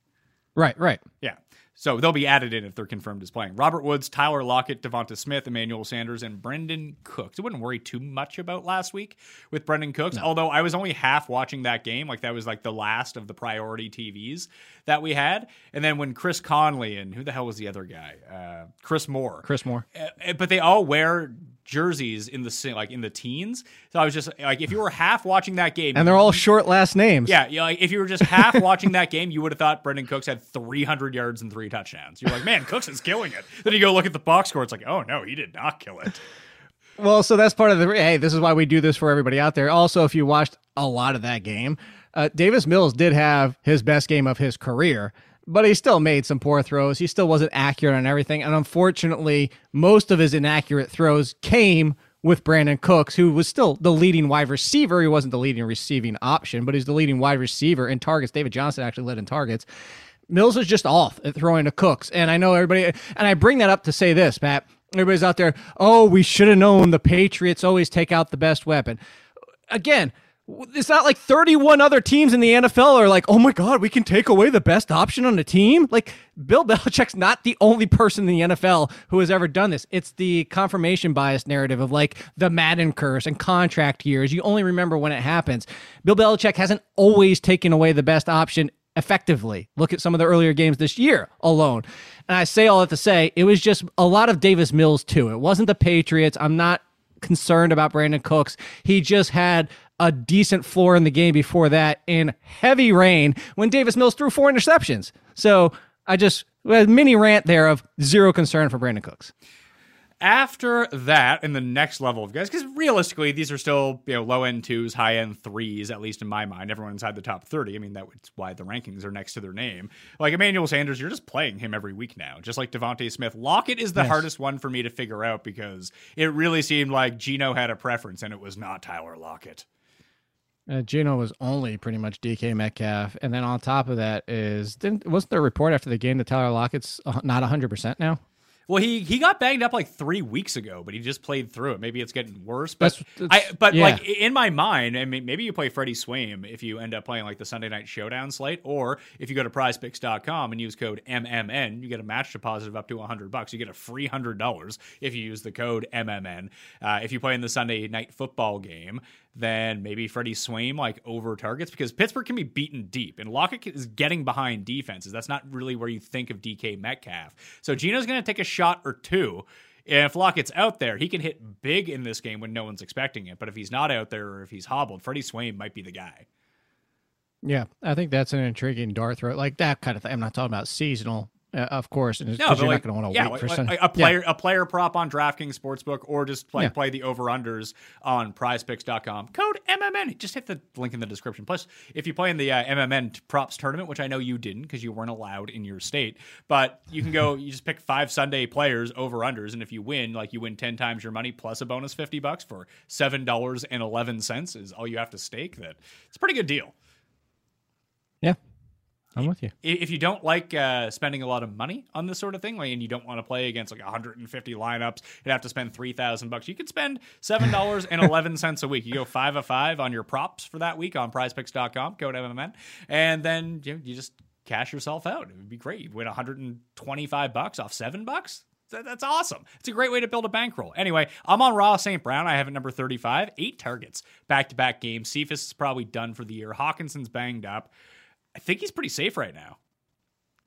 Right, right. Yeah. So they'll be added in if they're confirmed as playing. Robert Woods, Tyler Lockett, Devonta Smith, Emmanuel Sanders, and Brandin Cooks. I wouldn't worry too much about last week with Brandin Cooks, no. although I was only half watching that game. Like that was like the last of the priority TVs that we had. And then when Chris Conley and who the hell was the other guy? Uh, Chris Moore. Chris Moore. Uh, but they all wear jerseys in the like in the teens. So I was just like, if you were half watching that game, and they're all short last names. Yeah, you know, like if you were just half watching that game, you would have thought Brandin Cooks had 300 yards and three touchdowns. You're like, man, Cooks is killing it. Then you go look at the box score. It's like, oh no, he did not kill it. Well, so that's part of the hey. This is why we do this for everybody out there. Also, if you watched a lot of that game, uh, Davis Mills did have his best game of his career but he still made some poor throws. He still wasn't accurate on everything. And unfortunately, most of his inaccurate throws came with Brandin Cooks, who was still the leading wide receiver. He wasn't the leading receiving option, but he's the leading wide receiver in targets. David Johnson actually led in targets. Mills was just off at throwing to Cooks. And I know everybody, and I bring that up to say this, Pat. Everybody's out there, oh, we should have known the Patriots always take out the best weapon. Again, it's not like 31 other teams in the NFL are like, oh my God, we can take away the best option on the team. Like, Bill (laughs) Belichick's not the only person in the NFL who has ever done this. It's the confirmation bias narrative of like the Madden curse and contract years. You only remember when it happens. Bill Belichick hasn't always taken away the best option effectively. Look at some of the earlier games this year alone. And I say all that to say, it was just a lot of Davis Mills too. It wasn't the Patriots. I'm not concerned about Brandin Cooks. He just had a decent floor in the game before that in heavy rain when Davis Mills threw four interceptions. So I just a mini rant there of zero concern for Brandin Cooks. After that, in the next level of guys, because realistically, these are still you know low end twos, high end threes, at least in my mind. Everyone inside the top thirty. I mean, that's why the rankings are next to their name. Like Emmanuel Sanders, you're just playing him every week now, just like DeVonta Smith. Lockett is the yes. hardest one for me to figure out because it really seemed like Geno had a preference, and it was not Tyler Lockett. Uh, Geno was only pretty much DK Metcalf, and then on top of that is didn't wasn't there a report after the game that Tyler Lockett's not hundred percent now? Well, he he got banged up like three weeks ago, but he just played through it. Maybe it's getting worse. But that's, that's, I but yeah. like in my mind, I mean, maybe you play Freddie Swain if you end up playing like the Sunday night showdown slate, or if you go to prizepicks.com and use code MMN, you get a match deposit of up to hundred bucks. You get a free hundred dollars if you use the code MMN. Uh, if you play in the Sunday night football game, then maybe Freddie Swain like over targets because Pittsburgh can be beaten deep and Lockett is getting behind defenses. That's not really where you think of DK Metcalf. So Geno's going to take a shot or two. If Lockett's out there, he can hit big in this game when no one's expecting it. But if he's not out there or if he's hobbled, Freddie Swain might be the guy. Yeah, I think that's an intriguing dart throw, like that kind of thing. I'm not talking about seasonal uh, of course, and no, you're like, not going to want to yeah, wait for some, a player yeah. a player prop on DraftKings Sportsbook, or just play yeah. play the over unders on PrizePicks.com. Code MMN. Just hit the link in the description. Plus, if you play in the uh, MMN props tournament, which I know you didn't because you weren't allowed in your state, but you can go. you just pick five Sunday players over unders, and if you win, like you win ten times your money plus a bonus fifty bucks for seven dollars and eleven cents is all you have to stake. That it's a pretty good deal. Yeah, I'm with you. If you don't like uh, spending a lot of money on this sort of thing, like, and you don't want to play against like 150 lineups, you'd have to spend three thousand bucks. You could spend seven dollars and eleven cents a week. You go five of five on your props for that week on PrizePicks.com, code MMN, and then you, know, you just cash yourself out. It would be great. You win 125 bucks off seven bucks. That's awesome. It's a great way to build a bankroll. Anyway, I'm on Ra St. Brown. I have it number 35, eight targets, back to back games. Cephus is probably done for the year. Hockenson's banged up. I think he's pretty safe right now.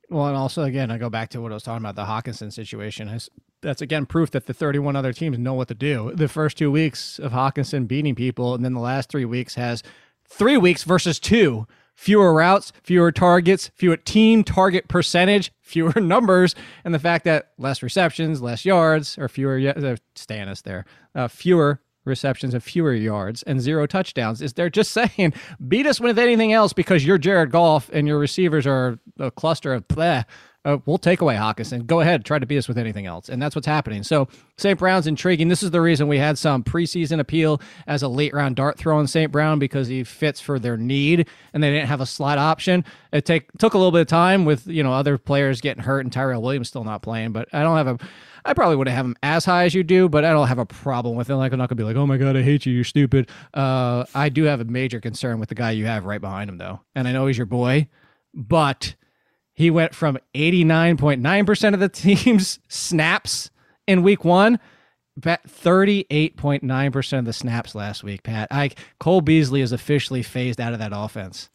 Well, and also again, I go back to what I was talking about the Hockenson situation. That's again proof that the 31 other teams know what to do. The first two weeks of Hockenson beating people, and then the last three weeks has three weeks versus two fewer routes, fewer targets, fewer team target percentage, (laughs) fewer numbers, and the fact that less receptions, less yards, or fewer, uh, Stannis there, uh, fewer receptions and fewer yards and zero touchdowns is they're just (laughs) saying beat us with anything else because you're Jared Goff and your receivers are a cluster of bleh uh, we'll take away Hockenson. Go ahead, try to beat us with anything else. And that's what's happening. So St. Brown's intriguing. This is the reason we had some preseason appeal as a late round dart throw in St. Brown because he fits for their need and they didn't have a slot option. It take, took a little bit of time with, you know, other players getting hurt and Tyrell Williams still not playing, but I don't have a I probably wouldn't have him as high as you do, but I don't have a problem with it. Like I'm not gonna be like, oh my god, I hate you, you're stupid. Uh, I do have a major concern with the guy you have right behind him though, and I know he's your boy, but he went from 89.9% of the team's (laughs) snaps in week one, 38.9% of the snaps last week, Pat. I, Cole Beasley is officially phased out of that offense.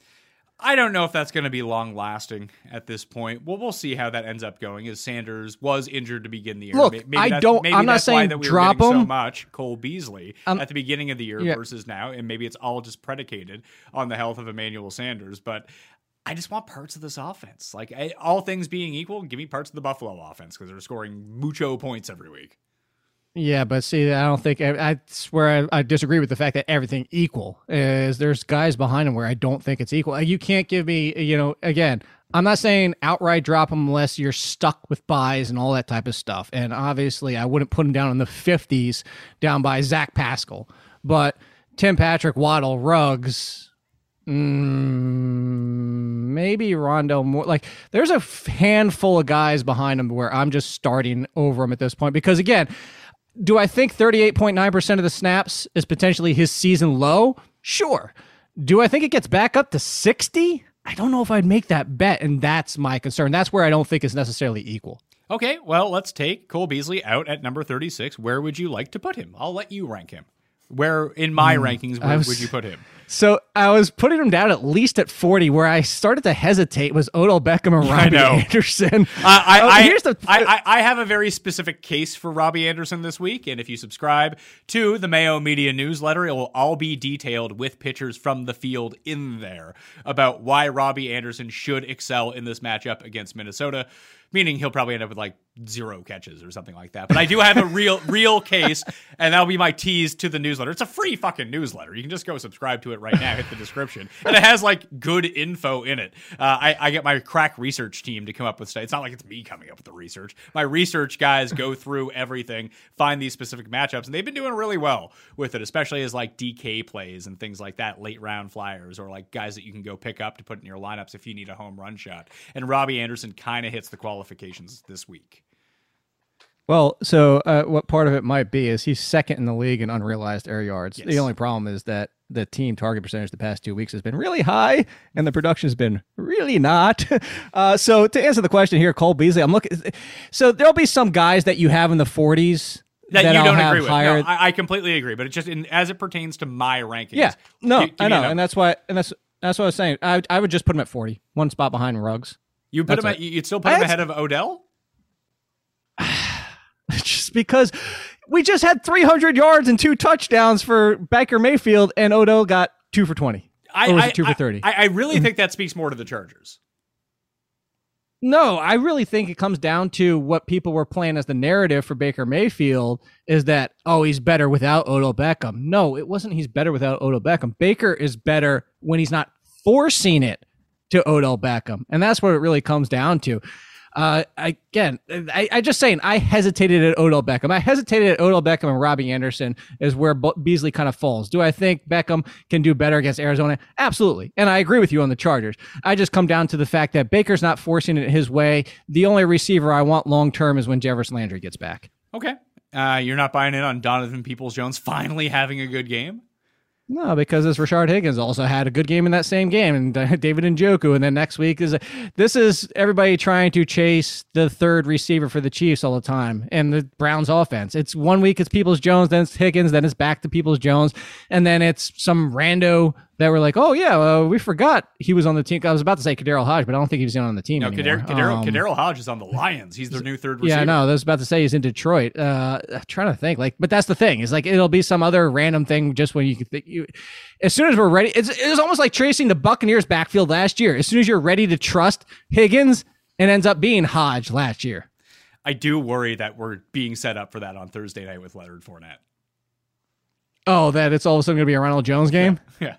I don't know if that's going to be long lasting at this point. Well, we'll see how that ends up going. As Sanders was injured to begin the year. Look, maybe I don't. I'm not saying that we drop him so much. Cole Beasley um, at the beginning of the year yeah. versus now, and maybe it's all just predicated on the health of Emmanuel Sanders. But I just want parts of this offense. Like I, all things being equal, give me parts of the Buffalo offense because they're scoring mucho points every week. Yeah, but see, I don't think I, swear I, I, disagree with the fact that everything equal is. There's guys behind him where I don't think it's equal. Uh, you can't give me, uh, you know, again. I'm not saying outright drop him unless you're stuck with buys and all that type of stuff. And obviously, I wouldn't put him down in the 50s, down by Zach Pascal. But Tim Patrick, Waddle, Ruggs, Mm, maybe Rondo more. Like there's a handful of guys behind him where I'm just starting over him at this point because again, do I think 38.9% of the snaps is potentially his season low? Sure. Do I think it gets back up to 60? I don't know if I'd make that bet, and that's my concern. That's where I don't think it's necessarily equal. Okay, well, let's take Cole Beasley out at number 36. Where would you like to put him? I'll let you rank him. Where in my mm, rankings where was, would you put him? So I was putting him down at least at 40. Where I started to hesitate was Odell Beckham and (laughs) Robbie Anderson. (laughs) I, I, uh, here's the I, I, have a very specific case for Robbie Anderson this week, and if you subscribe to the Mayo Media newsletter, it will all be detailed with pictures from the field in there about why Robbie Anderson should excel in this matchup against Minnesota meaning he'll probably end up with like zero catches or something like that. But I do have a real (laughs) real case, and that'll be my tease to the newsletter. It's a free fucking newsletter. You can just go subscribe to it right now. Hit the description, and it has like good info in it. Uh, I, I get my crack research team to come up with stuff. It's not like it's me coming up with the research. My research guys go (laughs) through everything, find these specific matchups, and they've been doing really well with it, especially as like DK plays and things like that, late round flyers or like guys that you can go pick up to put in your lineups if you need a home run shot. And Robbie Anderson kind of hits the qualifications this week. Well, so uh, what part of it might be is he's second in the league in unrealized air yards. Yes. The only problem is that the team target percentage the past two weeks has been really high, and the production has been really not. (laughs) Uh, so to answer the question here, Cole Beasley, I'm looking. So there'll be some guys that you have in the 40s that, that you I'll don't agree with. Higher... No, I, I, completely agree, but it just in, as it pertains to my rankings. Yeah, no, give, give I know, and that's why, and that's that's what I was saying. I I would just put him at 40, one spot behind Ruggs. You put That's him at, you'd still put him ahead of Odell? (sighs) (sighs) just because we just had 300 yards and two touchdowns for Baker Mayfield, and Odell got two for 20. I, or was I, it two for 30? I, I really mm-hmm. think that speaks more to the Chargers. No, I really think it comes down to what people were playing as the narrative for Baker Mayfield is that, oh, he's better without Odell Beckham. No, it wasn't he's better without Odell Beckham. Baker is better when he's not forcing it to Odell Beckham. And that's what it really comes down to. Uh, again, I, I just saying I hesitated at Odell Beckham. I hesitated at Odell Beckham and Robbie Anderson is where Beasley kind of falls. Do I think Beckham can do better against Arizona? Absolutely, and I agree with you on the Chargers. I just come down to the fact that Baker's not forcing it his way. The only receiver I want long term is when Jarvis Landry gets back. Okay, uh, you're not buying in on Donovan Peoples Jones finally having a good game. No, because this Rashard Higgins also had a good game in that same game, and uh, (laughs) David Njoku, and then next week is this is everybody trying to chase the third receiver for the Chiefs all the time, and the Browns offense. It's one week it's Peoples Jones, then it's Higgins, then it's back to Peoples Jones, and then it's some rando that were like, oh yeah, uh, we forgot he was on the team. I was about to say KhaDarel Hodge, but I don't think he's on the team No, anymore. KhaDarel Um, KhaDarel Hodge is on the Lions. He's their new third receiver. yeah, no, I was about to say he's in Detroit. Uh, I'm trying to think, like, but that's the thing is like it'll be some other random thing just when you can think you. As soon as we're ready, it's it's almost like tracing the Buccaneers backfield last year. As soon as you're ready to trust Higgins, it ends up being Hodge last year. I do worry that we're being set up for that on Thursday night with Leonard Fournette. Oh, that it's all of a sudden going to be a Ronald Jones game. Yeah.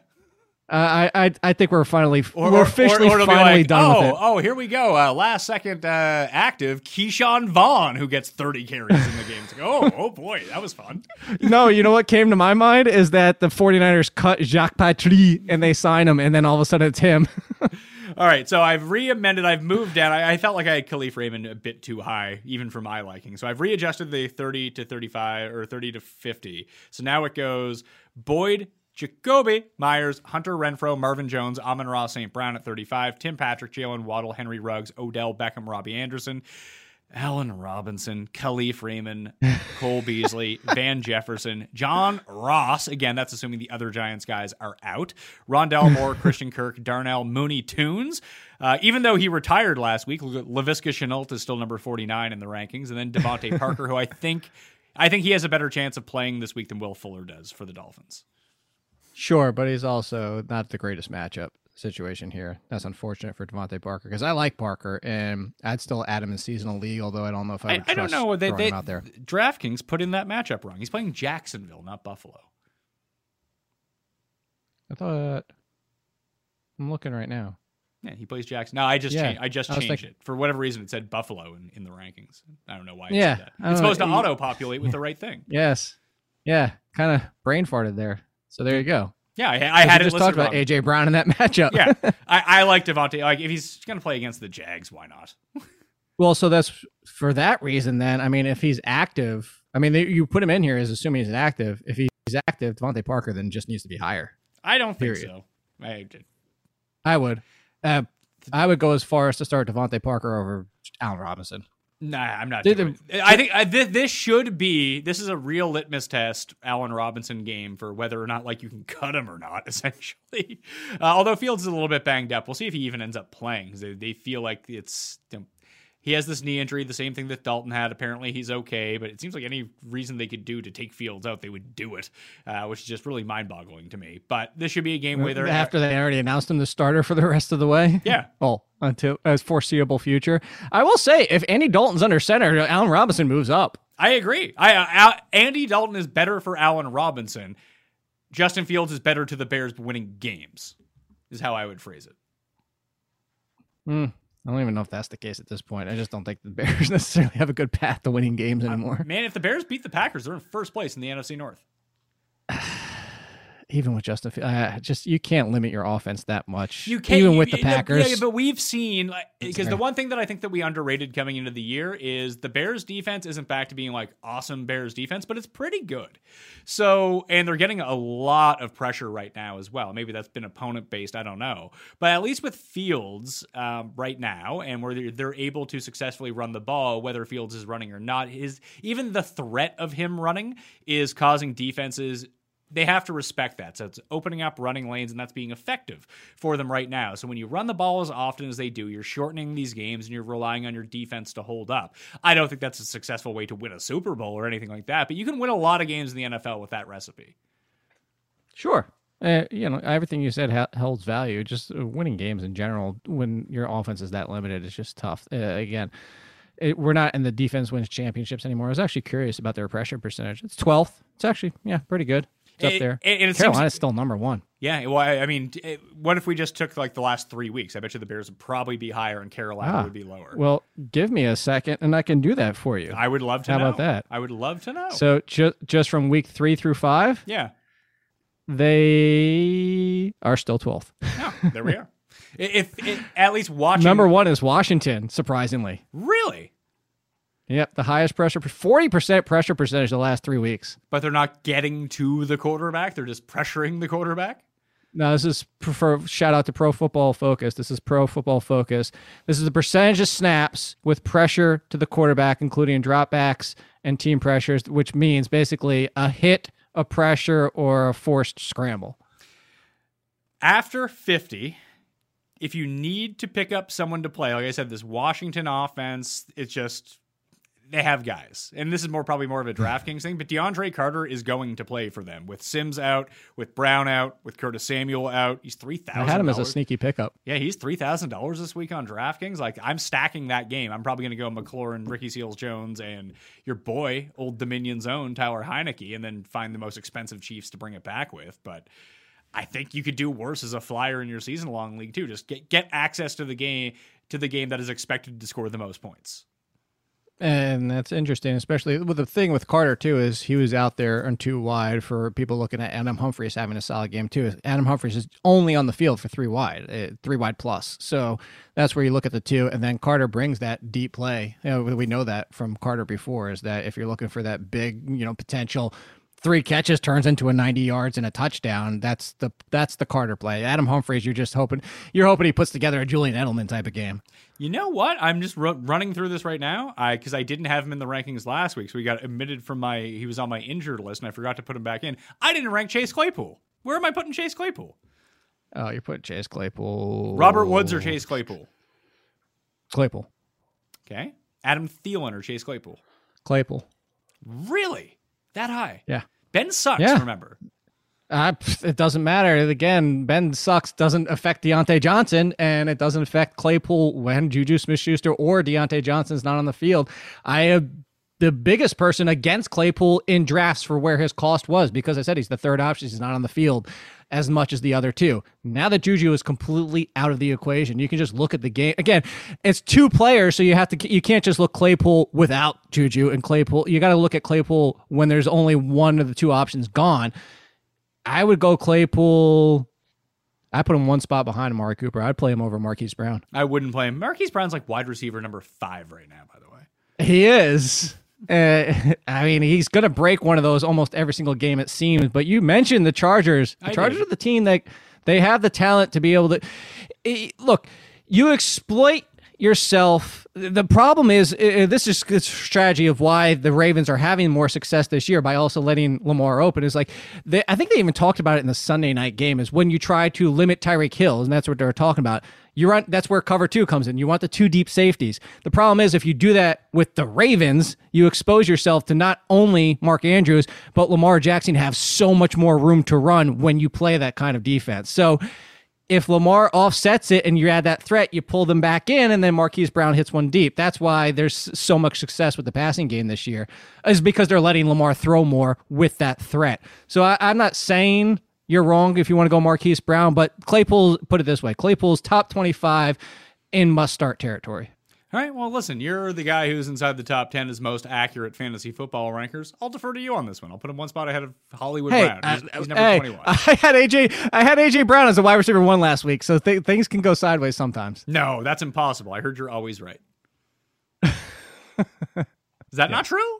Uh, I, I I think we're finally Or, we're or- officially or it'll finally like, done oh, with it. Oh, here we go. Uh, last second uh, active, Keyshawn Vaughn, who gets 30 carries in the game. Like, oh, oh boy, that was fun. (laughs) no, you know what came to my mind is that the 49ers cut Jacques Patry and they sign him, and then all of a sudden it's him. (laughs) All right, so I've re-amended. I've moved down. I, I felt like I had Kalif Raymond a bit too high, even for my liking. So I've readjusted the 30 to 35 or 30 to 50. So now it goes Boyd, Jakobi, Meyers, Hunter Renfrow, Marvin Jones, Amon Ross, St. Brown at 35, Tim Patrick, Jalen Waddle, Henry Ruggs, Odell Beckham, Robbie Anderson. Allen Robinson, Kalif (laughs) Raymond, Cole Beasley, Van Jefferson, John Ross. Again, that's assuming the other Giants guys are out. Rondale (laughs) Moore, Christian Kirk, Darnell Mooney Tunes. Uh, even though he retired last week, Laviska Shenault is still number 49 in the rankings. And then DeVante Parker, who I think I think he has a better chance of playing this week than Will Fuller does for the Dolphins. Sure, but he's also not the greatest matchup situation here. That's unfortunate for DeVante Parker because I like Parker and I'd still add him in seasonal league, although I don't know if I I, would. I don't trust know. They, they, him out there. DraftKings put in that matchup wrong. He's playing Jacksonville, not Buffalo. I thought I'm looking right now. Yeah, he plays Jackson. No, I just Yeah, changed. I just I changed thinking- it for whatever reason. It said Buffalo in, in the rankings. I don't know why. It Yeah. I don't it's know. supposed to auto populate with the right thing. (laughs) Yes, yeah, kind of brain farted there. So there you go. Yeah, I, I had just talked about. AJ Brown in that (laughs) matchup. Yeah, (laughs) I, I like DeVante. Like if he's going to play against the Jags, why not? (laughs) Well, so that's for that reason. Then I mean, if he's active, I mean, they, you put him in here as assuming he's active. If he's active, DeVante Parker then just needs to be higher. I don't think Period. so. I. I would. Uh, I would go as far as to start DeVante Parker over Allen Robinson. Nah, I'm not. Did doing it. I think I, this, this should be. This is a real litmus test, Allen Robinson game for whether or not like you can cut him or not. (laughs) Essentially, uh, although Fields is a little bit banged up, we'll see if he even ends up playing. They, they feel like it's. you know, he has this knee injury, the same thing that Dalton had. Apparently, he's okay, but it seems like any reason they could do to take Fields out, they would do it, uh, which is just really mind-boggling to me. But this should be a game where they're After they already announced him the starter for the rest of the way. Yeah. Well, until as foreseeable future. I will say, if Andy Dalton's under center, Allen Robinson moves up. I agree. I, I Andy Dalton is better for Allen Robinson. Justin Fields is better to the Bears winning games. Is how I would phrase it. Hmm. I don't even know if that's the case at this point. I just don't think the (laughs) Bears necessarily have a good path to winning games anymore. Man, if the Bears beat the Packers, they're in first place in the NFC North. Even with Justin, Fields, uh, just you can't limit your offense that much. You can't even you- with the Packers. Yeah, but we've seen like because the one thing that I think that we underrated coming into the year is the Bears defense isn't back to being like awesome Bears defense, but it's pretty good. So and they're getting a lot of pressure right now as well. Maybe that's been opponent based. I don't know, but at least with Fields um, right now, and where they're, they're able to successfully run the ball, whether Fields is running or not, is even the threat of him running is causing defenses they have to respect that. So it's opening up running lanes, and that's being effective for them right now. So when you run the ball as often as they do, you're shortening these games and you're relying on your defense to hold up. I don't think that's a successful way to win a Super Bowl or anything like that, but you can win a lot of games in the NFL with that recipe. Sure. Uh, you know, everything you said ha- holds value. Just uh, winning games in general, when your offense is that limited, it's just tough. Uh, again, it, we're not in the defense wins championships anymore. I was actually curious about their pressure percentage. It's 12th. It's actually, yeah, pretty good. It's up there. and it seems- still number one. Yeah, well, I I mean, it- what if we just took like the last three weeks? I bet you the Bears would probably be higher and Carolina Ah, would be lower. Well, give me a second and I can do that for you. I would love to How know. about that? I would love to know. So ju- just from week three through five, yeah, they are still 12th. yeah, there we are. (laughs) If, if at least watching Number one is Washington, surprisingly. really. Yep, the highest pressure, 40% pressure percentage the last three weeks. But they're not getting to the quarterback. They're just pressuring the quarterback. No, this is for shout out to Pro Football Focus. This is Pro Football Focus. This is the percentage of snaps with pressure to the quarterback, including dropbacks and team pressures, which means basically a hit, a pressure, or a forced scramble. After 50, if you need to pick up someone to play, like I said, this Washington offense, it's just they have guys, and this is more probably more of a DraftKings thing. But DeAndre Carter is going to play for them with Sims out, with Brown out, with Curtis Samuel out. He's three thousand. I had him as a sneaky pickup. Yeah, he's three thousand dollars this week on DraftKings. Like I'm stacking that game. I'm probably going to go McLaurin, Ricky Seals Jones, and your boy, Old Dominion's own Taylor Heinicke, and then find the most expensive Chiefs to bring it back with. But I think you could do worse as a flyer in your season long league too. Just get get access to the game to the game that is expected to score the most points. And that's interesting, especially with the thing with Carter too is he was out there on two wide for people looking at Adam Humphries having a solid game too. Adam Humphries is only on the field for three wide, uh, three wide plus. So that's where you look at the two, and then Carter brings that deep play. You know, we know that from Carter before is that if you're looking for that big, you know, potential three catches turns into a 90 yards and a touchdown. That's the that's the Carter play. Adam Humphries, you're just hoping you're hoping he puts together a Julian Edelman type of game. You know what? I'm just ru- running through this right now. I because I didn't have him in the rankings last week, so he got omitted from my. He was on my injured list, and I forgot to put him back in. I didn't rank Chase Claypool. Where am I putting Chase Claypool? Oh, you're putting Chase Claypool, Robert Woods or Chase Claypool? Claypool, Okay, Adam Thielen or Chase Claypool? Claypool. Really? That high? Yeah. Ben sucks. Yeah. Remember? Uh, it doesn't matter. Again, Ben sucks doesn't affect Diontae Johnson, and it doesn't affect Claypool when Juju Smith Schuster or Diontae Johnson's not on the field. I the biggest person against Claypool in drafts for where his cost was because I said he's the third option. He's not on the field as much as the other two. Now that Juju is completely out of the equation, you can just look at the game. Again, it's two players, so you have to you can't just look Claypool without Juju and Claypool. You got to look at Claypool when there's only one of the two options gone. I would go Claypool. I put him one spot behind Amari Cooper. I'd play him over Marquise Brown. I wouldn't play him. Marquise Brown's like wide receiver number five right now. By the way. He is. Uh, (laughs) I mean, he's going to break one of those almost every single game, it seems. But you mentioned the Chargers. The I Chargers did. are the team that they have the talent to be able to. Eh, Look, you exploit yourself. The problem is this is the strategy of why the Ravens are having more success this year by also letting Lamar open. Is like they, I think they even talked about it in the Sunday night game. Is when you try to limit Tyreek Hill, and that's what they're talking about. You run. That's where cover two comes in. You want the two deep safeties. The problem is if you do that with the Ravens, you expose yourself to not only Mark Andrews but Lamar Jackson have so much more room to run when you play that kind of defense. So if Lamar offsets it and you add that threat, you pull them back in, and then Marquise Brown hits one deep. That's why there's so much success with the passing game this year, is because they're letting Lamar throw more with that threat. So I, I'm not saying you're wrong if you want to go Marquise Brown, but Claypool, put it this way Claypool's top 25 in must start territory. All right. Well, listen, you're the guy who's inside the top 10 as most accurate fantasy football rankers. I'll defer to you on this one. I'll put him one spot ahead of Hollywood Hey, Brown. He's, uh, he's number hey, 21. (laughs) I had AJ. I had AJ Brown as a wide receiver one last week, so th- things can go sideways sometimes. no, that's impossible. I heard you're always right. (laughs) Is that not true?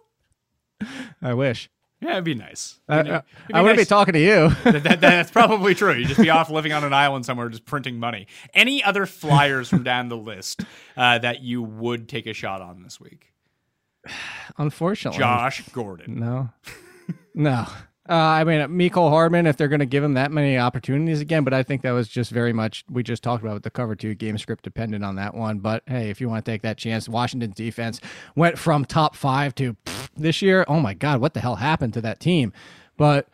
I wish. Yeah, it'd be nice. Know, it'd be I wouldn't be talking to you. (laughs) that, that- that's probably true. You'd just be off living on an island somewhere, just printing money. Any other flyers from down the list uh, that you would take a shot on this week? (sighs) Unfortunately, Josh Gordon. No, no. Uh, I mean, Mecole Hardman, if they're going to give him that many opportunities again, but I think that was just very much we just talked about with the cover two game script dependent on that one. But hey, if you want to take that chance, Washington's defense went from top five to pfft, this year. Oh my God, what the hell happened to that team? But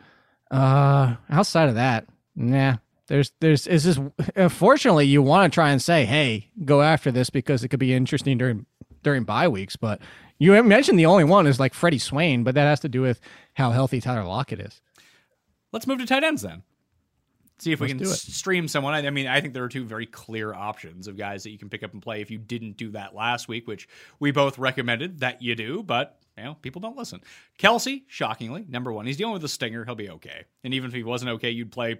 uh, outside of that, nah. There's, there's, is this. Unfortunately, you want to try and say, "Hey, go after this," because it could be interesting during during bye weeks. But you mentioned the only one is like Freddie Swain, but that has to do with how healthy Tyler Lockett is. Let's move to tight ends then. See if we Let's can do it. stream someone. I I mean, I think there are two very clear options of guys that you can pick up and play if you didn't do that last week, which we both recommended that you do, but you know, people don't listen. Kelce, shockingly, number one. He's dealing with a stinger. He'll be okay. And even if he wasn't okay, you'd play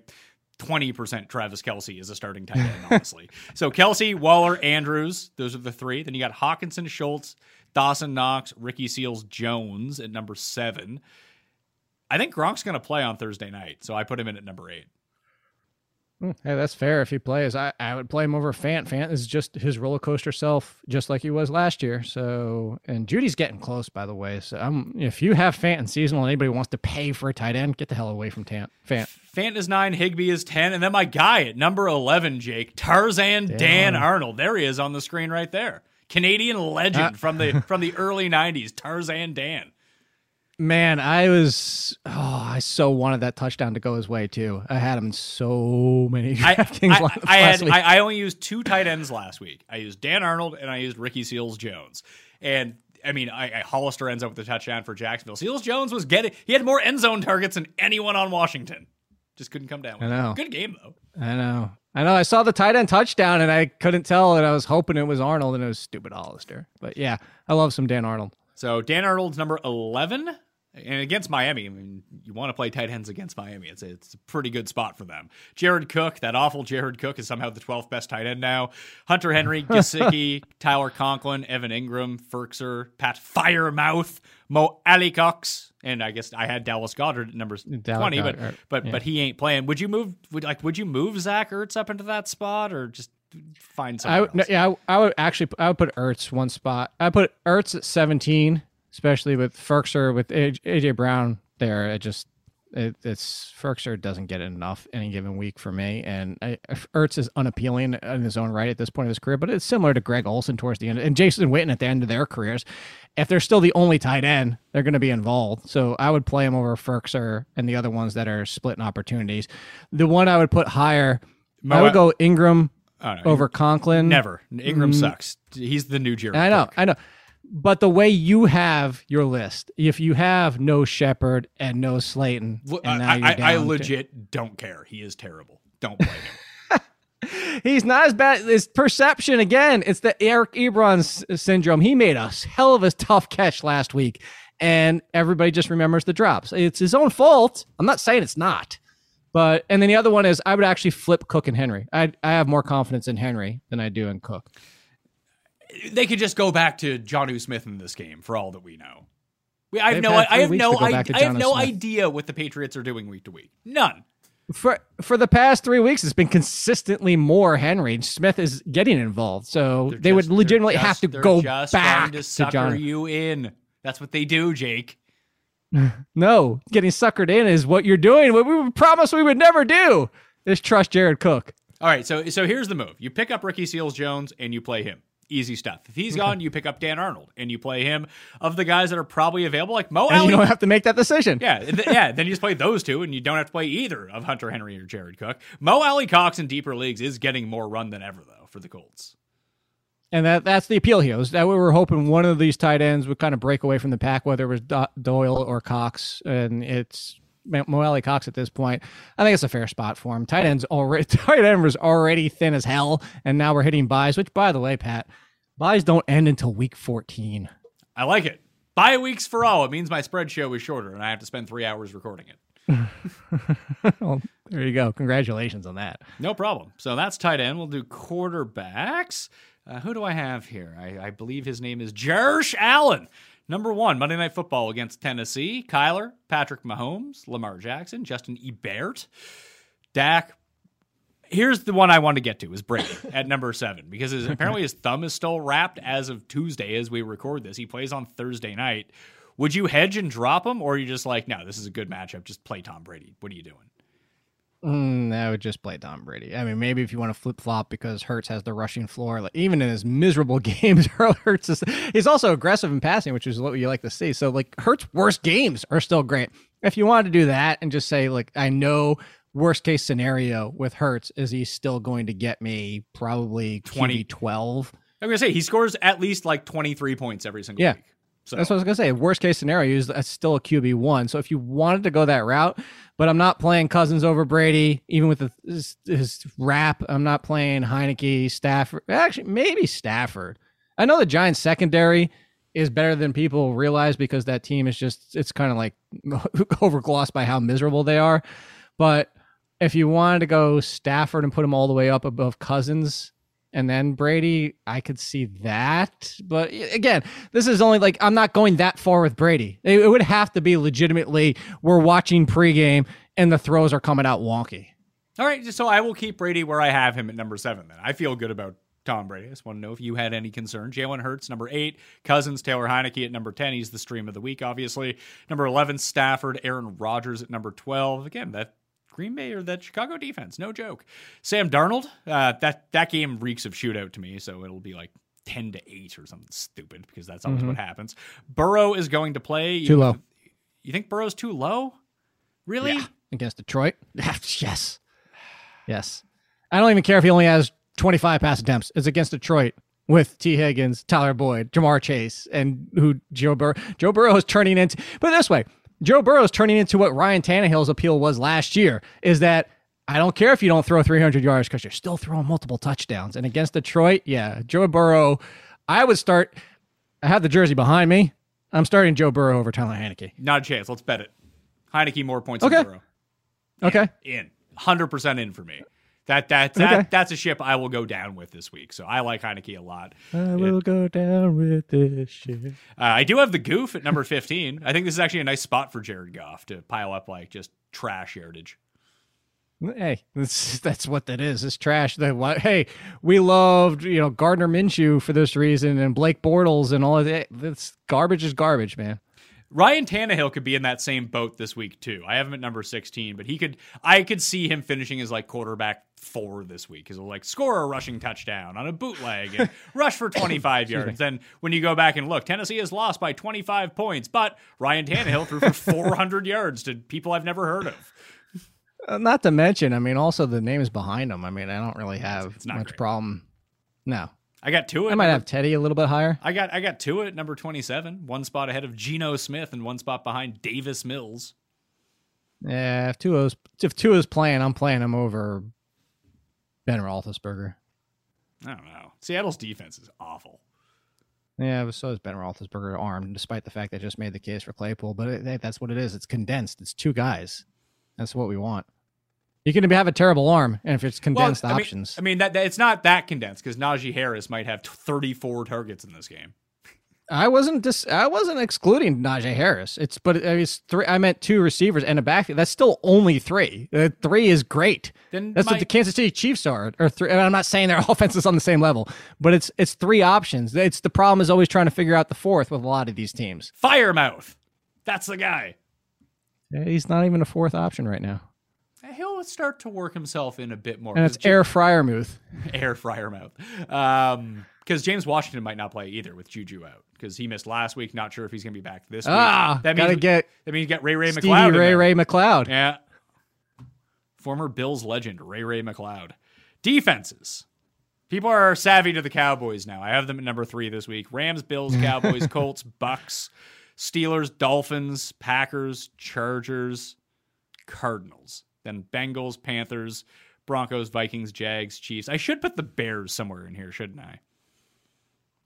20% Travis Kelce as a starting tight end, (laughs) honestly. so Kelce, Waller, Andrews, those are the three. Then you got Hockenson, Schultz, Dawson Knox, Ricky Seals Jones at number seven. I think Gronk's going to play on Thursday night, so I put him in at number eight. Hmm, Hey, that's fair if he plays. I, I would play him over Fant. Fant is just his roller coaster self, just like he was last year. So, and Jeudy's getting close, by the way. So, I'm if you have Fant in seasonal, anybody wants to pay for a tight end, get the hell away from Tant. Fant. Fant is nine, Higbee is 10, and then my guy at number 11, Jake, Tarzan Dan, Arnold. There he is on the screen right there. Canadian legend Uh, from the (laughs) from the early 90s, Tarzan Dan. Man, I was oh, I so wanted that touchdown to go his way too. I had him in so many I, DraftKings I, (laughs) lineups I had week. I, I only used two tight ends last week. I used Dan Arnold and I used Ricky Seals Jones. And I mean, I, I Hollister ends up with a touchdown for Jacksonville. Seals Jones was getting he had more end zone targets than anyone on Washington. Just couldn't come down with I know. Good game though. I know. I know. I saw the tight end touchdown and I couldn't tell, and I was hoping it was Arnold, and it was stupid Hollister. But yeah, I love some Dan Arnold. So Dan Arnold's number eleven, and against Miami. I mean, you want to play tight ends against Miami. It's a, it's a pretty good spot for them. Jared Cook, that awful Jared Cook, is somehow the twelfth best tight end now. Hunter Henry, (laughs) Gesicki, Tyler Conklin, Evan Engram, Firkser, Pat Freiermuth, Mo Cox, and I guess I had Dallas Goedert at number twenty, but Goedert, er, but yeah. but he ain't playing. Would you move? Would like would you move Zach Ertz up into that spot or just find I would, else? yeah, I, I would actually, I would put Ertz one spot. I put Ertz at 17, especially with Firkser with AJ, Brown there. It just, it, it's Firkser doesn't get enough any given week for me, and I, Ertz is unappealing in his own right at this point of his career. But it's similar to Greg Olsen towards the end, and Jason Witten at the end of their careers. If they're still the only tight end, they're going to be involved. So I would play him over Firkser and the other ones that are splitting opportunities. The one I would put higher, I would go Engram over Conklin. Never. Engram sucks. He's the new. Mm. I know, Cook. I know. But the way you have your list, if you have no Shepard and no Slayton, and now I, I, I down to- legit don't care. He is terrible. Don't (laughs) play him. he's not as bad. It's perception again. It's the Eric Ebron syndrome. He made a hell of a tough catch last week, and everybody just remembers the drops. It's his own fault. I'm not saying it's not. But and then the other one is I would actually flip Cook and Henry. I I have more confidence in Henry than I do in Cook. They could just go back to Jonnu Smith in this game for all that we know. We, I have no, I have no, I, I have no Smith. idea what the Patriots are doing week to week. None. for for the past three weeks, it's been consistently more Henry. Smith is getting involved, so They're they just- would legitimately just- have to go just back to to John. you in. That's what they do, Jake. (laughs) No, getting suckered in is what you're doing. What we promised we would never do is trust Jared Cook. All right, so so here's the move: you pick up Ricky Seals Jones and you play him. Easy stuff. If he's gone, you pick up Dan Arnold and you play him. Of the guys that are probably available, like Mo And Alley, you don't have to make that decision. Yeah, th- yeah. Then you just play those two, and you don't have to play either of Hunter Henry or Jared Cook. Mo Alie-Cox in deeper leagues is getting more run than ever, though, for the Colts. And that that's the appeal here. Is that we were hoping one of these tight ends would kind of break away from the pack, whether it was Do- Doyle or Cox. And it's Moelle Cox at this point. I think it's a fair spot for him. Tight ends already tight end was already thin as hell, and now we're hitting buys. Which, by the way, Pat, buys don't end until week fourteen. I like it. Buy weeks for all. It means my spread show is shorter, and I have to spend three hours recording it. well, there you go. Congratulations on that. No problem. So that's tight end. We'll do quarterbacks. Uh, who do I have here? I, I believe his name is Jersh Allen. Number one, Monday Night Football against Tennessee. Kyler, Patrick Mahomes, Lamar Jackson, Justin Herbert, Dak. Here's the one I want to get to is Brady (laughs) at number seven because his, apparently his thumb is still wrapped as of Tuesday as we record this. He plays on Thursday night. Would you hedge and drop him, or are you just like, no, this is a good matchup. Just play Tom Brady. What are you doing? Mm, I would just play Tom Brady. I mean, maybe if you want to flip flop because Hurts has the rushing floor, like even in his miserable (laughs) games, (laughs) Hurts is he's also aggressive in passing, which is what you like to see. So like Hurts' worst games are still great. If you wanted to do that and just say like, I know worst case scenario with Hurts is he's still going to get me probably 20. 20 12. I'm gonna say he scores at least like 23 points every single Yeah. week. So That's what I was gonna say. Worst case scenario is that's still a QB one. So if you wanted to go that route, but I'm not playing Cousins over Brady, even with the, his, his wrap. I'm not playing Heinicke, Stafford. Actually, maybe Stafford. I know the Giants secondary is better than people realize because that team is just it's kind of like (laughs) overglossed by how miserable they are. But if you wanted to go Stafford and put him all the way up above Cousins, and then Brady, I could see that. But again, this is only like I'm not going that far with Brady. It, would have to be legitimately we're watching pregame and the throws are coming out wonky. All right, so I will keep Brady where I have him at number seven. Then I feel good about Tom Brady. I just want to know if you had any concern. Jalen Hurts, number eight. Cousins, Taylor Heinicke at number 10. He's the stream of the week, obviously. Number 11, Stafford. Aaron Rodgers at number 12. Again, that Green Bay or that Chicago defense, no joke. Sam Darnold, uh, that, that game reeks of shootout to me, so it'll be like 10 to 8 or something stupid because that's always mm-hmm. what happens. Burrow is going to play. Too you, low. You think Burrow's too low? Really? Yeah. Against Detroit? (laughs) yes. Yes. I don't even care if he only has 25 pass attempts. It's against Detroit with Tee Higgins, Tyler Boyd, Ja'Marr Chase, and who Joe Burrow. Joe Burrow is turning into. But this way, Joe Burrow is turning into what Ryan Tannehill's appeal was last year. Is that I don't care if you don't throw 300 yards because you're still throwing multiple touchdowns. And against Detroit, yeah, Joe Burrow. I would start. I have the jersey behind me. I'm starting Joe Burrow over Taylor Heinicke. Not a chance. Let's bet it. Heinicke more points okay. than Burrow. In, okay. In. 100% in for me. That that that okay. that's a ship I will go down with this week. So I like Heinicke a lot. I will it, go down with this ship. Uh, I do have the goof at number fifteen. I think this is actually a nice spot for Jared Goff to pile up like just trash heritage. Hey, that's that's what that is. It's trash. That what? Hey, we loved you know Gardner Minshew for this reason, and Blake Bortles and all of that. That's garbage is garbage, man. Ryan Tannehill could be in that same boat this week too. I have him at number 16, but he could I could see him finishing as like quarterback four this week. He'll like score a rushing touchdown on a bootleg and (laughs) rush for 25 yards. Then when you go back and look, Tennessee has lost by 25 points, but Ryan Tannehill threw for (laughs) 400 yards to people I've never heard of. Uh, not to mention, I mean, also the names behind them. I mean, I don't really have much great. problem. No, I got two. I might have Teddy a little bit higher. I got I got two at number twenty seven, one spot ahead of Geno Smith and one spot behind Davis Mills. Yeah, if two Tua's if Tua's playing, I'm playing him over Ben Roethlisberger. I don't know. Seattle's defense is awful. Yeah, but so is Ben Roethlisberger armed, despite the fact they just made the case for Claypool. But it, that's what it is. It's condensed. It's two guys. That's what we want. You can have a terrible arm, and if it's condensed well, I options. Mean, I mean, that, that, it's not that condensed because Najee Harris might have 34 targets in this game. I wasn't dis- I wasn't excluding Najee Harris. It's but it's three. I meant two receivers and a back. That's still only three. Uh, three is great. Then That's my, what the Kansas City Chiefs are. Or three. I'm not saying their (laughs) offense is on the same level, but it's it's three options. It's the problem is always trying to figure out the fourth with a lot of these teams. Freiermuth, that's the guy. Yeah, he's not even a fourth option right now he'll start to work himself in a bit more. And it's Air Fryer Mouth. (laughs) Air Fryer Mouth. Um, because James Washington might not play either with Juju out because he missed last week. Not sure if he's going to be back this week. Ah, that gotta get that means get Ray Ray Stevie McCloud. Ray Ray McCloud. Yeah, former Bills legend Ray Ray McCloud. Defenses. People are savvy to the Cowboys now. I have them at number three this week: Rams, Bills, (laughs) Cowboys, Colts, Bucs, Steelers, Dolphins, Packers, Chargers, Cardinals. Then Bengals, Panthers, Broncos, Vikings, Jags, Chiefs. I should put the Bears somewhere in here, shouldn't I?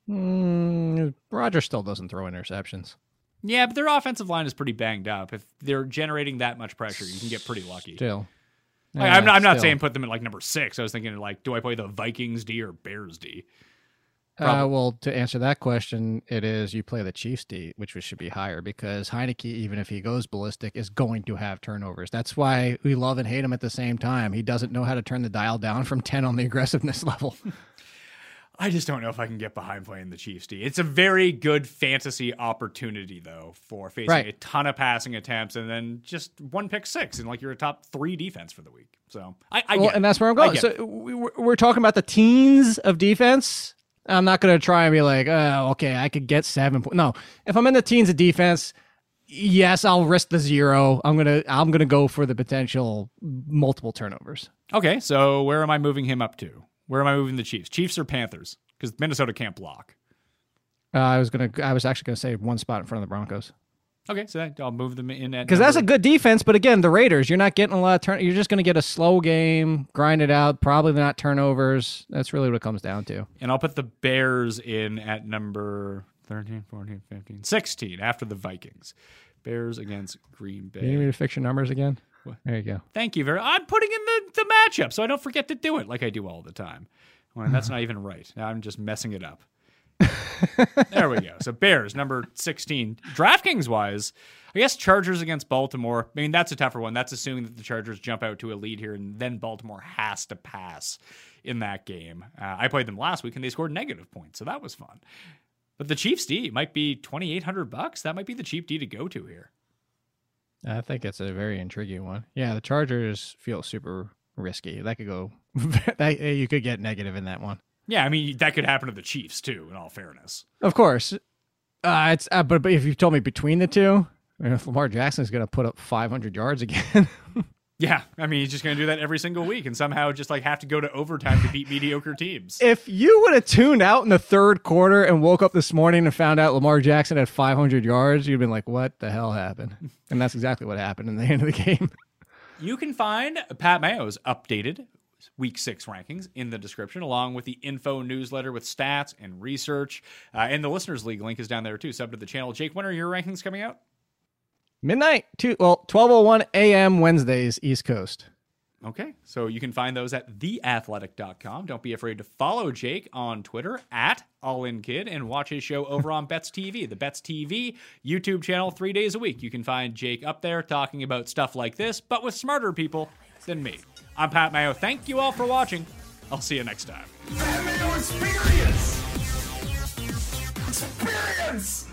Mm, Roger still doesn't throw interceptions. Yeah, but their offensive line is pretty banged up. If they're generating that much pressure, you can get pretty lucky. Still. Like, yeah, I'm, not, I'm not saying put them at like number six. I was thinking like, do I play the Vikings D or Bears D? Uh, well, to answer that question, it is you play the Chiefs D, which should be higher because Heinicke, even if he goes ballistic, is going to have turnovers. That's why we love and hate him at the same time. He doesn't know how to turn the dial down from 10 on the (laughs) aggressiveness level. (laughs) I just don't know if I can get behind playing the Chiefs D. It's a very good fantasy opportunity, though, for facing right. a ton of passing attempts and then just one pick six and like you're a top three defense for the week. So I, I well, and that's where I'm going. So we're talking about the teens of defense I'm not going to try and be like, oh, okay, I could get seven. Po-. No, if I'm in the teens of defense, yes, I'll risk the zero. I'm gonna I'm gonna go for the potential multiple turnovers. Okay, so where am I moving him up to? Where am I moving the Chiefs? Chiefs or Panthers? Because Minnesota can't block. Uh, I was gonna I was actually gonna say one spot in front of the Broncos. Okay, so I'll move them in at because that's a good defense. But again, the Raiders, you're not getting a lot of turn. You're just going to get a slow game, grind it out. Probably not turnovers. That's really what it comes down to. And I'll put the Bears in at number 13, 14, 15, 16 after the Vikings. Bears against Green Bay. You need me to fix your numbers again? There you go. Thank you very. Much. I'm putting in the the matchup so I don't forget to do it like I do all the time. Well, that's not even right. I'm just messing it up. there we go. So Bears number 16. DraftKings wise, I guess Chargers against Baltimore. I mean, that's a tougher one. That's assuming that the Chargers jump out to a lead here and then Baltimore has to pass in that game. Uh, I played them last week and they scored negative points, so that was fun. But the Chiefs D might be 2800 bucks. That might be the cheap D to go to here. I think it's a very intriguing one. Yeah, the Chargers feel super risky. That could go. (laughs) that, you could get negative in that one. Yeah, I mean that could happen to the Chiefs too. In all fairness, of course. Uh, it's uh, but, but if you told me between the two, I mean, if Lamar Jackson's going to put up 500 yards again. (laughs) yeah, I mean he's just going to do that every single week and somehow just like have to go to overtime to beat mediocre teams. If you would have tuned out in the third quarter and woke up this morning and found out Lamar Jackson had 500 yards, you'd been like, "What the hell happened?" (laughs) And that's exactly what happened in the (laughs) end of the game. You can find Pat Mayo's updated week six rankings in the description, along with the info newsletter with stats and research. Uh, and the listeners league link is down there too. Sub to the channel. Jake, when are your rankings coming out? Midnight, two well, twelve oh one a.m. Wednesdays, East Coast. Okay, so you can find those at theathletic.com. Don't be afraid to follow Jake on Twitter at AllInKid and watch his show over on Bets TV, the Bets TV YouTube channel, three days a week. You can find Jake up there talking about stuff like this, but with smarter people than me. I'm Pat Mayo. Thank you all for watching. I'll see you next time. Mayo Experience! Experience!